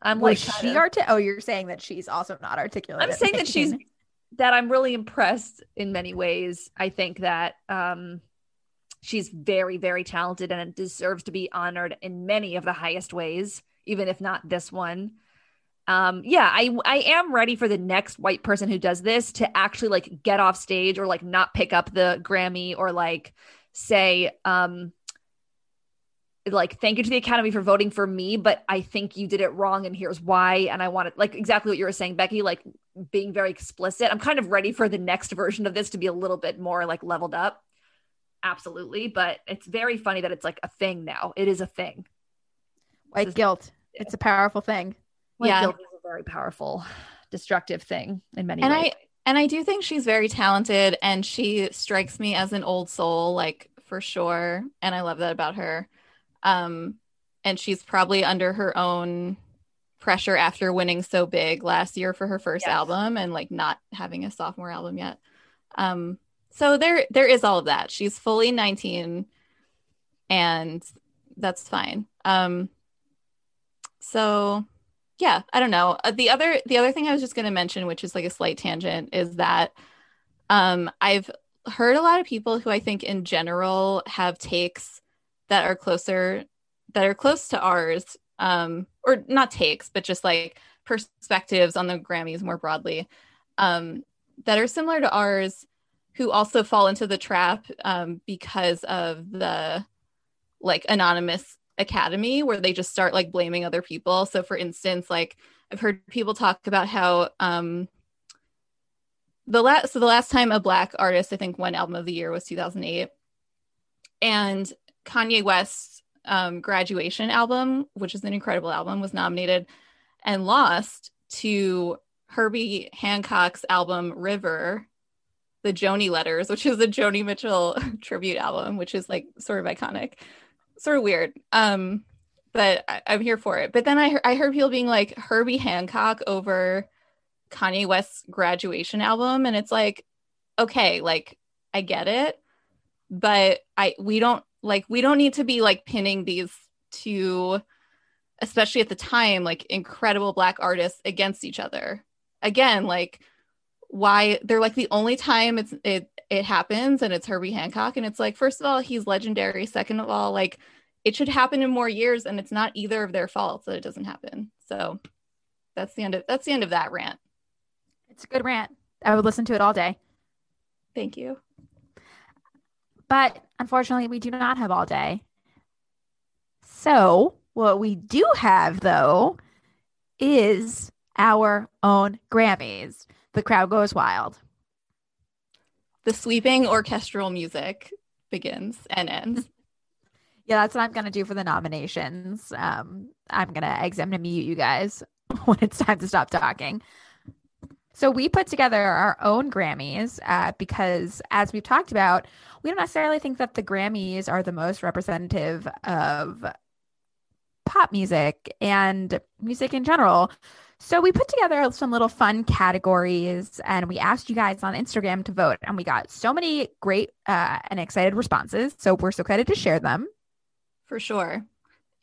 I'm like she art. Oh, you're saying that she's also not articulate. I'm saying 19. that she's that I'm really impressed in many ways. I think that um she's very very talented and deserves to be honored in many of the highest ways, even if not this one um yeah i i am ready for the next white person who does this to actually like get off stage or like not pick up the grammy or like say um like thank you to the academy for voting for me but i think you did it wrong and here's why and i want it like exactly what you were saying becky like being very explicit i'm kind of ready for the next version of this to be a little bit more like leveled up absolutely but it's very funny that it's like a thing now it is a thing white guilt yeah. it's a powerful thing like yeah. guilt is a very powerful, destructive thing in many and ways. I and I do think she's very talented and she strikes me as an old soul, like for sure. And I love that about her. Um, and she's probably under her own pressure after winning so big last year for her first yes. album and like not having a sophomore album yet. Um, so there there is all of that. She's fully 19 and that's fine. Um, so yeah i don't know uh, the other the other thing i was just going to mention which is like a slight tangent is that um i've heard a lot of people who i think in general have takes that are closer that are close to ours um or not takes, but just like perspectives on the Grammys more broadly um, that are similar to ours, who also fall into the trap um, because of the like anonymous academy where they just start like blaming other people. So, for instance, like I've heard people talk about how um, the last so the last time a black artist I think won album of the year was 2008, and Kanye West's um, graduation album, which is an incredible album, was nominated and lost to Herbie Hancock's album River, the Joni Letters, which is a Joni Mitchell tribute album, which is like sort of iconic, sort of weird. Um, but I, am here for it. But then I, I heard people being like Herbie Hancock over Kanye West's graduation album, and it's like, okay, like I get it, but I we don't like we don't need to be like pinning these two especially at the time like incredible black artists against each other. Again like why they're like the only time it's it it happens and it's Herbie Hancock and it's like first of all he's legendary. Second of all like it should happen in more years and it's not either of their faults that it doesn't happen. So that's the end of that's the end of that rant. It's a good rant. I would listen to it all day. Thank you but unfortunately, we do not have all day. So, what we do have, though, is our own Grammys. The crowd goes wild. The sweeping orchestral music begins and ends. yeah, that's what I'm going to do for the nominations. Um, I'm going to exit, I'm to mute you guys when it's time to stop talking. So we put together our own Grammys uh, because, as we've talked about, we don't necessarily think that the Grammys are the most representative of pop music and music in general. So we put together some little fun categories and we asked you guys on Instagram to vote and we got so many great uh, and excited responses. So we're so excited to share them. For sure.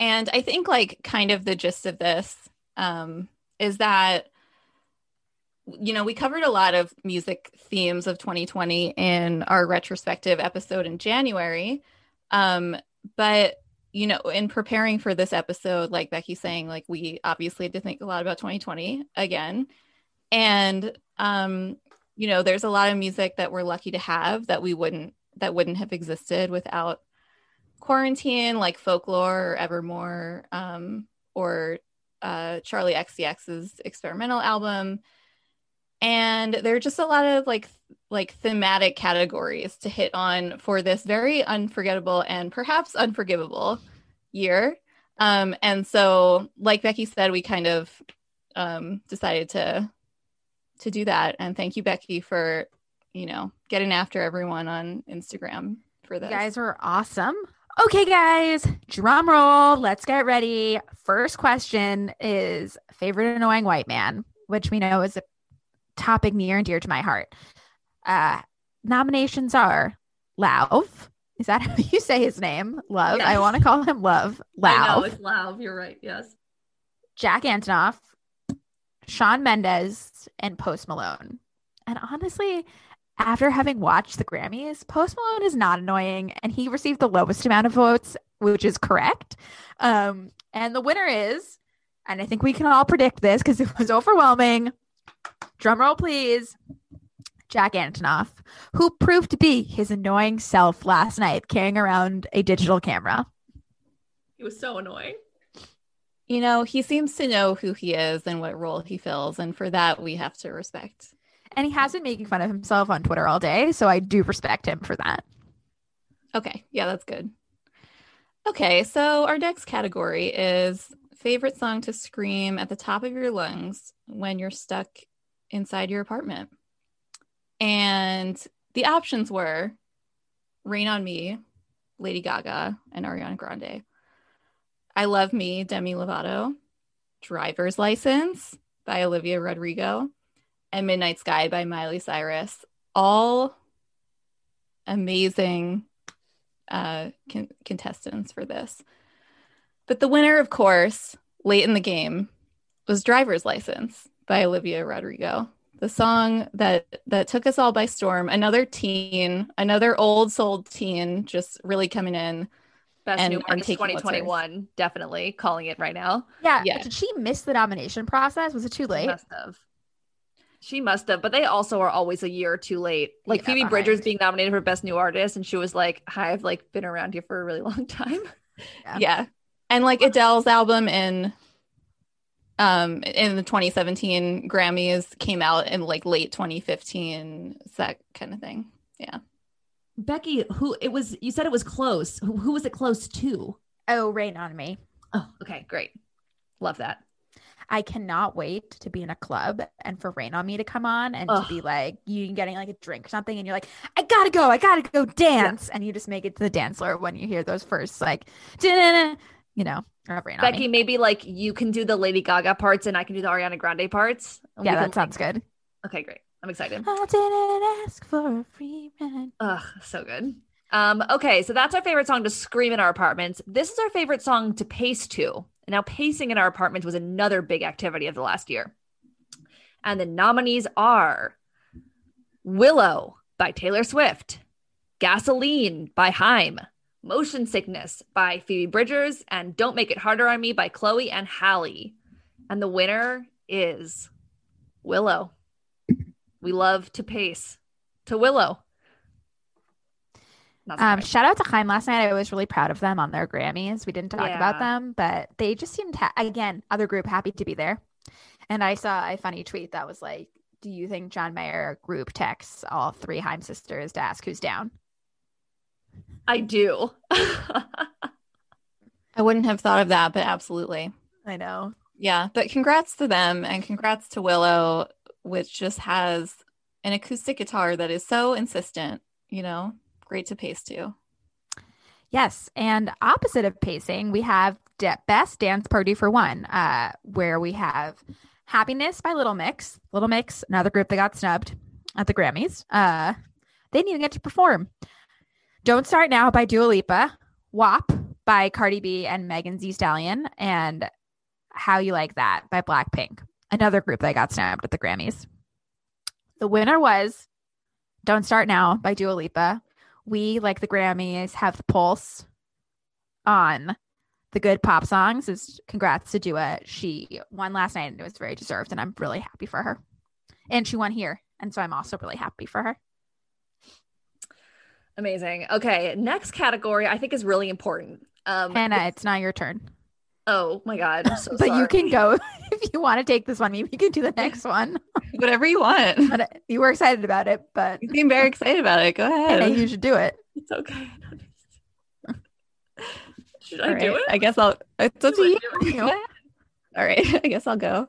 And I think like kind of the gist of this um, is that you know, we covered a lot of music themes of 2020 in our retrospective episode in January. Um, but you know, in preparing for this episode, like Becky saying, like we obviously had to think a lot about 2020 again. And um, you know, there's a lot of music that we're lucky to have that we wouldn't that wouldn't have existed without quarantine, like folklore or Evermore, um, or uh, Charli XCX's experimental album and there are just a lot of like like thematic categories to hit on for this very unforgettable and perhaps unforgivable year. Um, and so like becky said we kind of um, decided to to do that. And thank you becky for you know getting after everyone on instagram for this. you guys are awesome. Okay guys drum roll. Let's get ready. First question is favorite annoying white man which we know is a topic near and dear to my heart. Uh, nominations are Lauv. Is that how you say his name? Love. Yes. I want to call him Love. Lauv. it's Lauv. You're right. Yes. Jack Antonoff, Shawn Mendes, and Post Malone. And honestly, after having watched the Grammys, Post Malone is not annoying, and he received the lowest amount of votes, which is correct. Um, and the winner is, and I think we can all predict this because it was overwhelming drumroll please, Jack Antonoff, who proved to be his annoying self last night carrying around a digital camera. He was so annoying. You know, he seems to know who he is and what role he fills. And for that, we have to respect. And he has been making fun of himself on Twitter all day. So I do respect him for that. Okay. Yeah, that's good. Okay. So our next category is favorite song to scream at the top of your lungs when you're stuck inside your apartment. And the options were Rain on Me, Lady Gaga, and Ariana Grande. I Love Me, Demi Lovato, Driver's License by Olivia Rodrigo, and Midnight Sky by Miley Cyrus. All amazing uh, con- contestants for this. But the winner, of course, late in the game, was Driver's License by Olivia Rodrigo. The song that that took us all by storm. Another teen, another old soul teen, just really coming in Best and- New Artist taking what's 2021. Definitely calling it right now. Yeah. Yeah. Did she miss the nomination process? Was it too She late? must have. She must have, but they also are always a year too late. Like Yeah, Phoebe behind. Bridgers being nominated for Best New Artist, and she was like, "Hi, I've like been around here for a really long time." Yeah. Yeah. And like Adele's album in um in the 2017 Grammys came out in like late 2015, that kind of thing. Yeah becky, who it was? You said it was close. Who, who was it close to? Oh, rain on me. Oh, okay, great. Love that. I cannot wait to be in a club and for Rain on Me to come on and Ugh. to be like you getting like a drink or something and you're like, I gotta go, I gotta go dance. And you just make it to the dance floor when you hear those first like "Da-na-na," you know, Becky, Me. maybe like you can do the Lady Gaga parts, and I can do the Ariana Grande parts. Yeah, can, that sounds good. Okay, great. I'm excited. I didn't ask for a free ride. Ugh, so good. Um, okay, so that's our favorite song to scream in our apartments. This is our favorite song to pace to. Now pacing in our apartments was another big activity of the last year. And the nominees are Willow by Taylor Swift, Gasoline by Haim, Motion Sickness by Phoebe Bridgers, and Don't Make It Harder on Me by Chloe and Hallie. And the winner is Willow. We love to pace to Willow. Um, shout out to Haim last night. I was really proud of them on their Grammys. We didn't talk about them, but they just seemed ha- again other group happy to be there. And I saw a funny tweet that was like, "Do you think John Mayer group texts all three Haim sisters to ask who's down?" I do. I wouldn't have thought of that, but absolutely. I know. Yeah, but congrats to them and congrats to Willow, which just has an acoustic guitar that is so insistent, you know, great to pace to. Yes, and opposite of pacing, we have de- best dance party for one, uh, where we have "Happiness" by Little Mix. Little Mix, another group that got snubbed at the Grammys. Uh, they didn't even get to perform. "Don't Start Now" by Dua Lipa. "WAP" by Cardi B and Megan Thee Stallion, and "How You Like That" by Blackpink. Another group that got snubbed at the Grammys. The winner was "Don't Start Now" by Dua Lipa we like the grammys have the pulse on the good pop songs is congrats to dua she won last night and it was very deserved and i'm really happy for her and she won here and so i'm also really happy for her Amazing. Okay, next category I think is really important. Um, hannah it's not your turn oh my god, I'm so but you can go if you want to take this one maybe you can do the next one Whatever you want. but uh, you were excited about it but You seem very excited about it. Go Hannah, ahead. you should do it It's okay. Should All I right, do it? I guess I'll. It's up to Do you. it, do it. Go ahead. All right. I guess I'll go.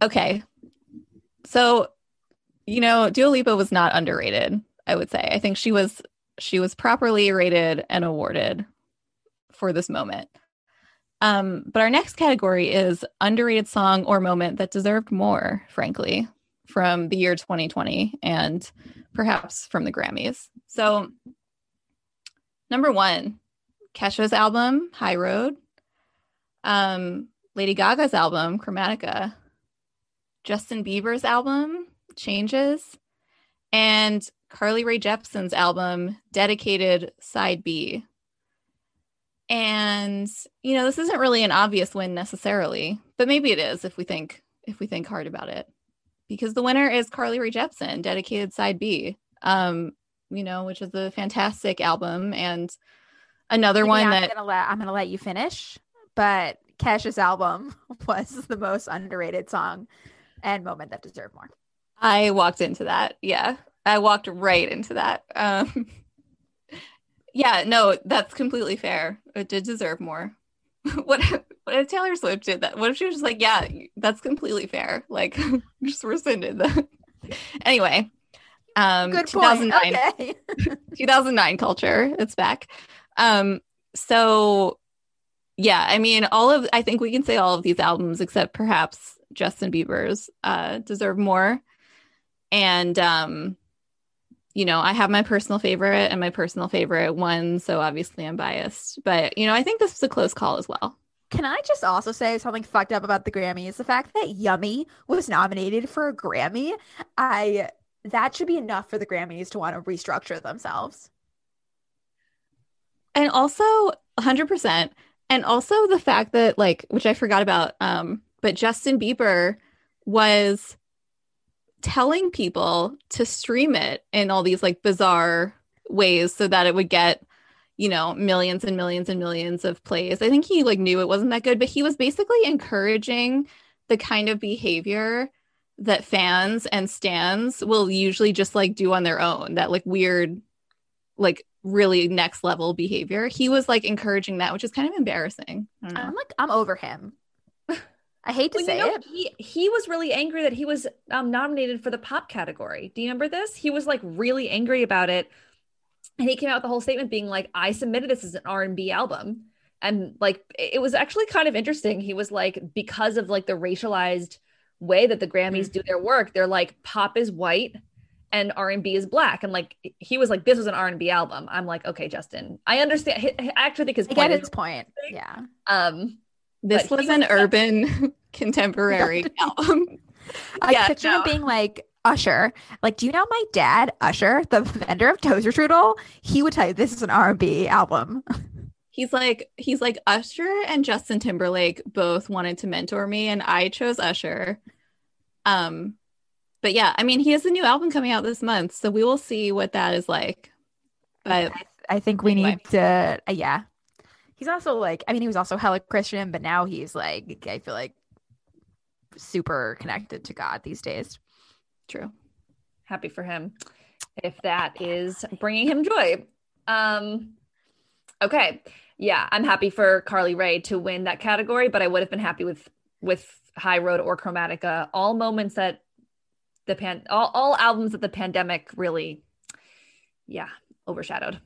Okay. So, you know, Dua Lipa was not underrated, I would say. I think she was she was properly rated and awarded for this moment. Um, but our next category is underrated song or moment that deserved more, frankly, from the year 2020 and perhaps from the Grammys. So, number one, Kesha's album, High Road. Um, Lady Gaga's album, Chromatica. Justin Bieber's album, Changes. And Carly Rae Jepsen's album, Dedicated Side B. And you know, this isn't really an obvious win necessarily, but maybe it is if we think if we think hard about it. Because the winner is Carly Rae Jepsen, Dedicated Side B. Um, you know, which is a fantastic album and another Maybe one I'm that gonna let I'm gonna let you finish, but Kesha's album was the most underrated song and moment that deserved more. I walked into that. Yeah. I walked right into that. Um Yeah, no, that's completely fair. It did deserve more. what what if Taylor Swift did that? What if she was just like, yeah, that's completely fair. Like just rescinded that. anyway, um Good point. 2009 Okay. 2009 culture it's back um so yeah i mean all of i think we can say all of these albums except perhaps justin bieber's uh deserve more and um you know i have my personal favorite and my personal favorite one so obviously i'm biased but you know i think this was a close call as well Can I just also say something fucked up about the Grammys? The fact that Yummy was nominated for a Grammy, I that should be enough for the Grammys to want to restructure themselves. and also 100% and also the fact that like which i forgot about um but justin bieber was telling people to stream it in all these like bizarre ways so that it would get you know millions and millions and millions of plays. I think he like knew it wasn't that good but he was basically encouraging the kind of behavior that fans and stands will usually just like do on their own that like weird like really next level behavior. He was like encouraging that which is kind of embarrassing. I'm like, I'm over him. I hate to Well, say you know, it. he he was really angry that he was um, nominated for the pop category. Do you remember this? He was like really angry about it, and he came out with the whole statement being like, "I submitted this as an R and B album," and like it it was actually kind of interesting. He was like, because of like the racialized way that the Grammys do their work, they're like, pop is white and R and B is black, and like he was like, this was an R and B album. I'm like, okay, Justin, I understand. I actually think his I point get is, his point. Yeah. um, this But was an was- urban contemporary album I Yeah, picture no. him being like Usher. Like, do you know my dad, Usher, the vendor of Toaster Strudel? He would tell you this is an R&B album. he's like he's like usher and justin timberlake both wanted to mentor me and i chose usher um but yeah i mean he has a new album coming out this month so we will see what that is like but I think we Anyway. need to, uh, yeah. He's also like, I mean, he was also hella Christian, but now he's like, I feel like super connected to God these days. true. Happy for him if that is bringing him joy. Um okay. Yeah i'm happy for carly rae to win that category but i would have been happy with with high road or chromatica. All moments that the pan all, all albums that the pandemic really yeah overshadowed.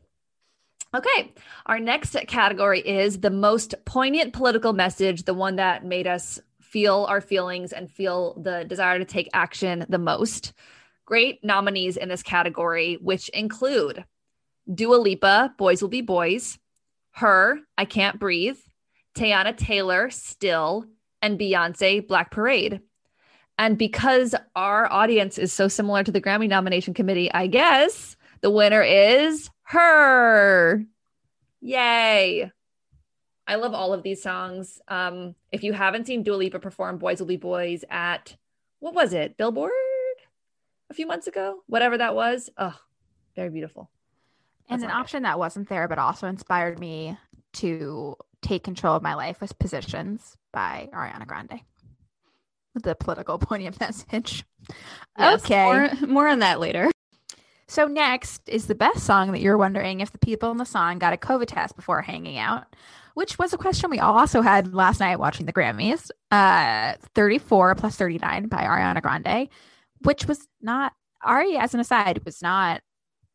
Okay our next category is the most poignant political message the one that made us feel our feelings and feel the desire to take action the most great nominees in this category, which include Dua Lipa, Boys Will Be Boys, Her, I Can't Breathe, Teyana Taylor, Still, and Beyonce, Black Parade. And because our audience is so similar to the Grammy nomination committee, I guess the winner is Her. Yay. I love all of these songs. Um, if you haven't seen Dua Lipa perform Boys Will Be Boys at, what was it, Billboard? a few months ago, whatever that was. Oh, very beautiful. And an all right. option that wasn't there, but also inspired me to take control of my life was Positions by Ariana Grande. The political poignant message. Yes, okay. more, more on that later So next is the best song that you're wondering if the people in the song got a COVID test before hanging out, which was a question we also had last night watching the Grammys. Uh, 34 plus 39 by Ariana Grande, which was not Ari. As an aside, was not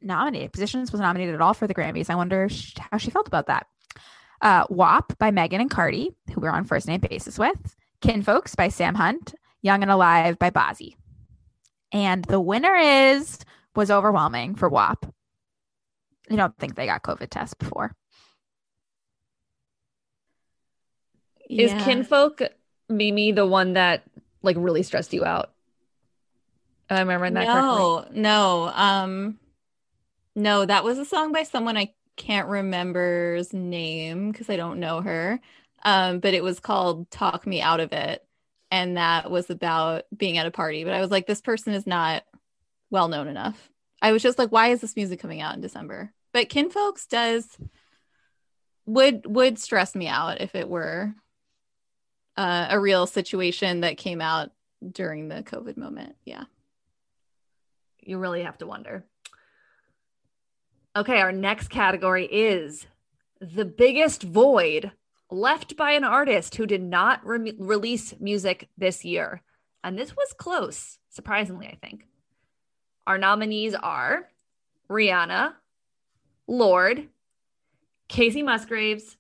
nominated. Positions was nominated at all for the Grammys. I wonder sh- how she felt about that. Uh, WAP by Megan and Cardi, who we're on first name basis with. Kinfolks by Sam Hunt. Young and Alive by Bazzi. And the winner is was overwhelming for WAP. I don't think they got COVID tests before. Is Yeah. Kinfolk Mimi the one that like really stressed you out? Am I remembering that correctly? no no um no that was a song by someone i can't remember's name because i don't know her um but it was called talk me out of it and that was about being at a party but i was like this person is not well known enough i was just like why is this music coming out in december but kinfolks does would would stress me out if it were uh, a real situation that came out during the covid moment yeah You really have to wonder. Okay, our next category is the biggest void left by an artist who did not re- release music this year. And this was close, surprisingly, I think. Our nominees are Rihanna, Lorde, Kacey Musgraves,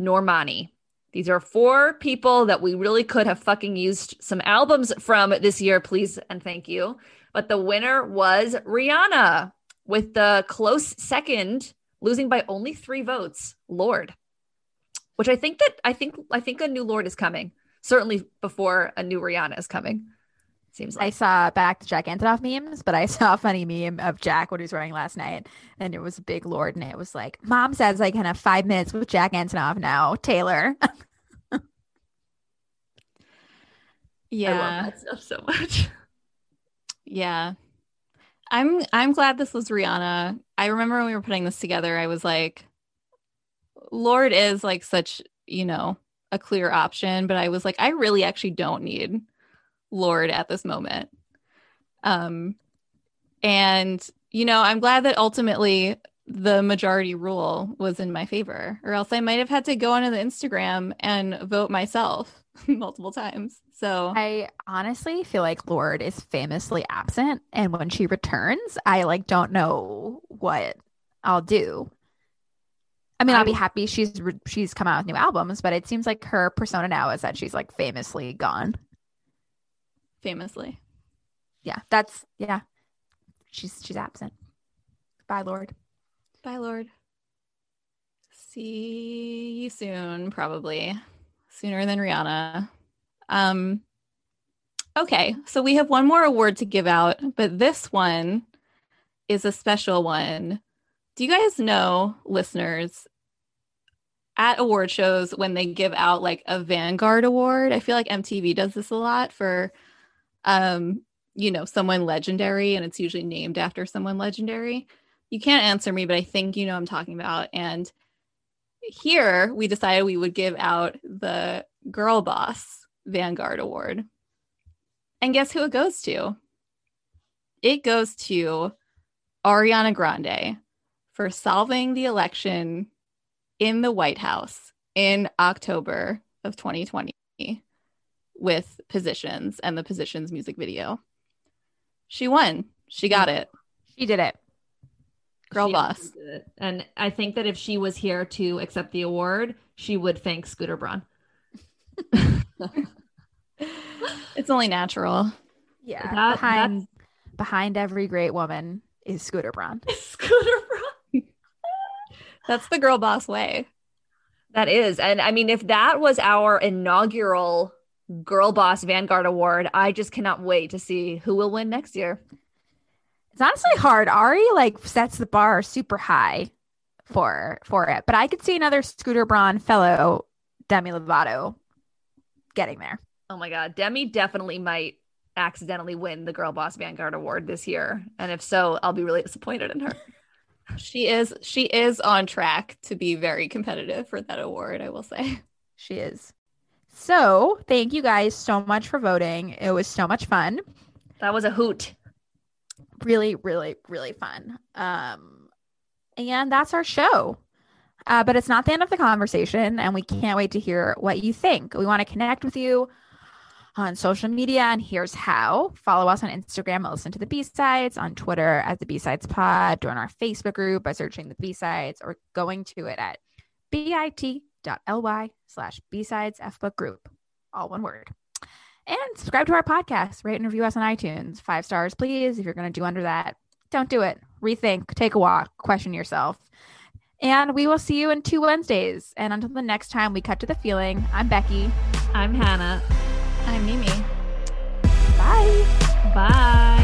Normani. These are four people that we really could have fucking used some albums from this year, please and thank you. But the winner was Rihanna with the close second, losing by only three votes, Lorde. Which I think that I think I think a new Lorde is coming. Certainly before a new Rihanna is coming. Seems like. I saw back to Jack Antonoff memes, but I saw a funny meme of Jack what he was wearing last night, and it was a big Lorde, and it was like, "Mom says I can have five minutes with Jack Antonoff now." Taylor, Yeah. I love that stuff so much. Yeah. I'm I'm glad this was Rihanna. I remember when we were putting this together, I was like, Lorde is like such, you know, a clear option, but I was like, I really actually don't need Lorde at this moment. Um and you know, I'm glad that ultimately the majority rule was in my favor, or else I might have had to go onto the Instagram and vote myself multiple times. So I honestly feel like Lorde is famously absent, and when she returns, I like don't know what I'll do. I mean, I'll be happy she's re- she's come out with new albums, but it seems like her persona now is that she's like famously gone. Famously. Yeah, that's yeah. She's she's absent. Bye, Lorde. Bye, Lorde. See you soon, probably sooner than Rihanna. Um, okay, so we have one more award to give out, but this one is a special one. Do you guys know, listeners, at award shows when they give out like a Vanguard award? I feel like MTV does this a lot for, um, you know, someone legendary, and it's usually named after someone legendary you can't answer me, but I think you know I'm talking about. And here we decided we would give out the Girl Boss Vanguard Award. And guess who it goes to? It goes to Ariana Grande for solving the election in the White House in October of 2020 with Positions and the Positions music video. She won. She got it. She did it. Girl She boss. it. And I think that if she was here to accept the award, she would thank Scooter Braun. It's only natural. Yeah. That- behind behind every great woman is Scooter Braun. Scooter Braun. That's the girl boss way. That is. And I mean, if that was our inaugural Girl Boss Vanguard Award, I just cannot wait to see who will win next year. It's honestly hard. Ari like sets the bar super high for for it, but I could see another Scooter Braun fellow Demi Lovato getting there. Oh my God. Demi definitely might accidentally win the Girl Boss Vanguard Award this year. And if so, I'll be really disappointed in her. She is she is on track to be very competitive for that award, I will say. She is. So, thank you guys so much for voting. It was so much fun. That was a hoot. Really, really, really fun. Um, and that's our show. Uh, but it's not the end of the conversation, and we can't wait to hear what you think. We want to connect with you on social media, and here's how. Follow us on Instagram listen to the B sides, on Twitter at the B sides pod, join our Facebook group by searching the B sides or going to it at bit.ly slash B sides F book group, all one word. And subscribe to our podcast, rate and review us on iTunes. Five stars, please. If you're going to do under that, don't do it. Rethink, take a walk, question yourself. And we will see you in two Wednesdays. And until the next time we cut to the feeling, I'm Becky. I'm Hannah. I'm Mimi. Bye. Bye.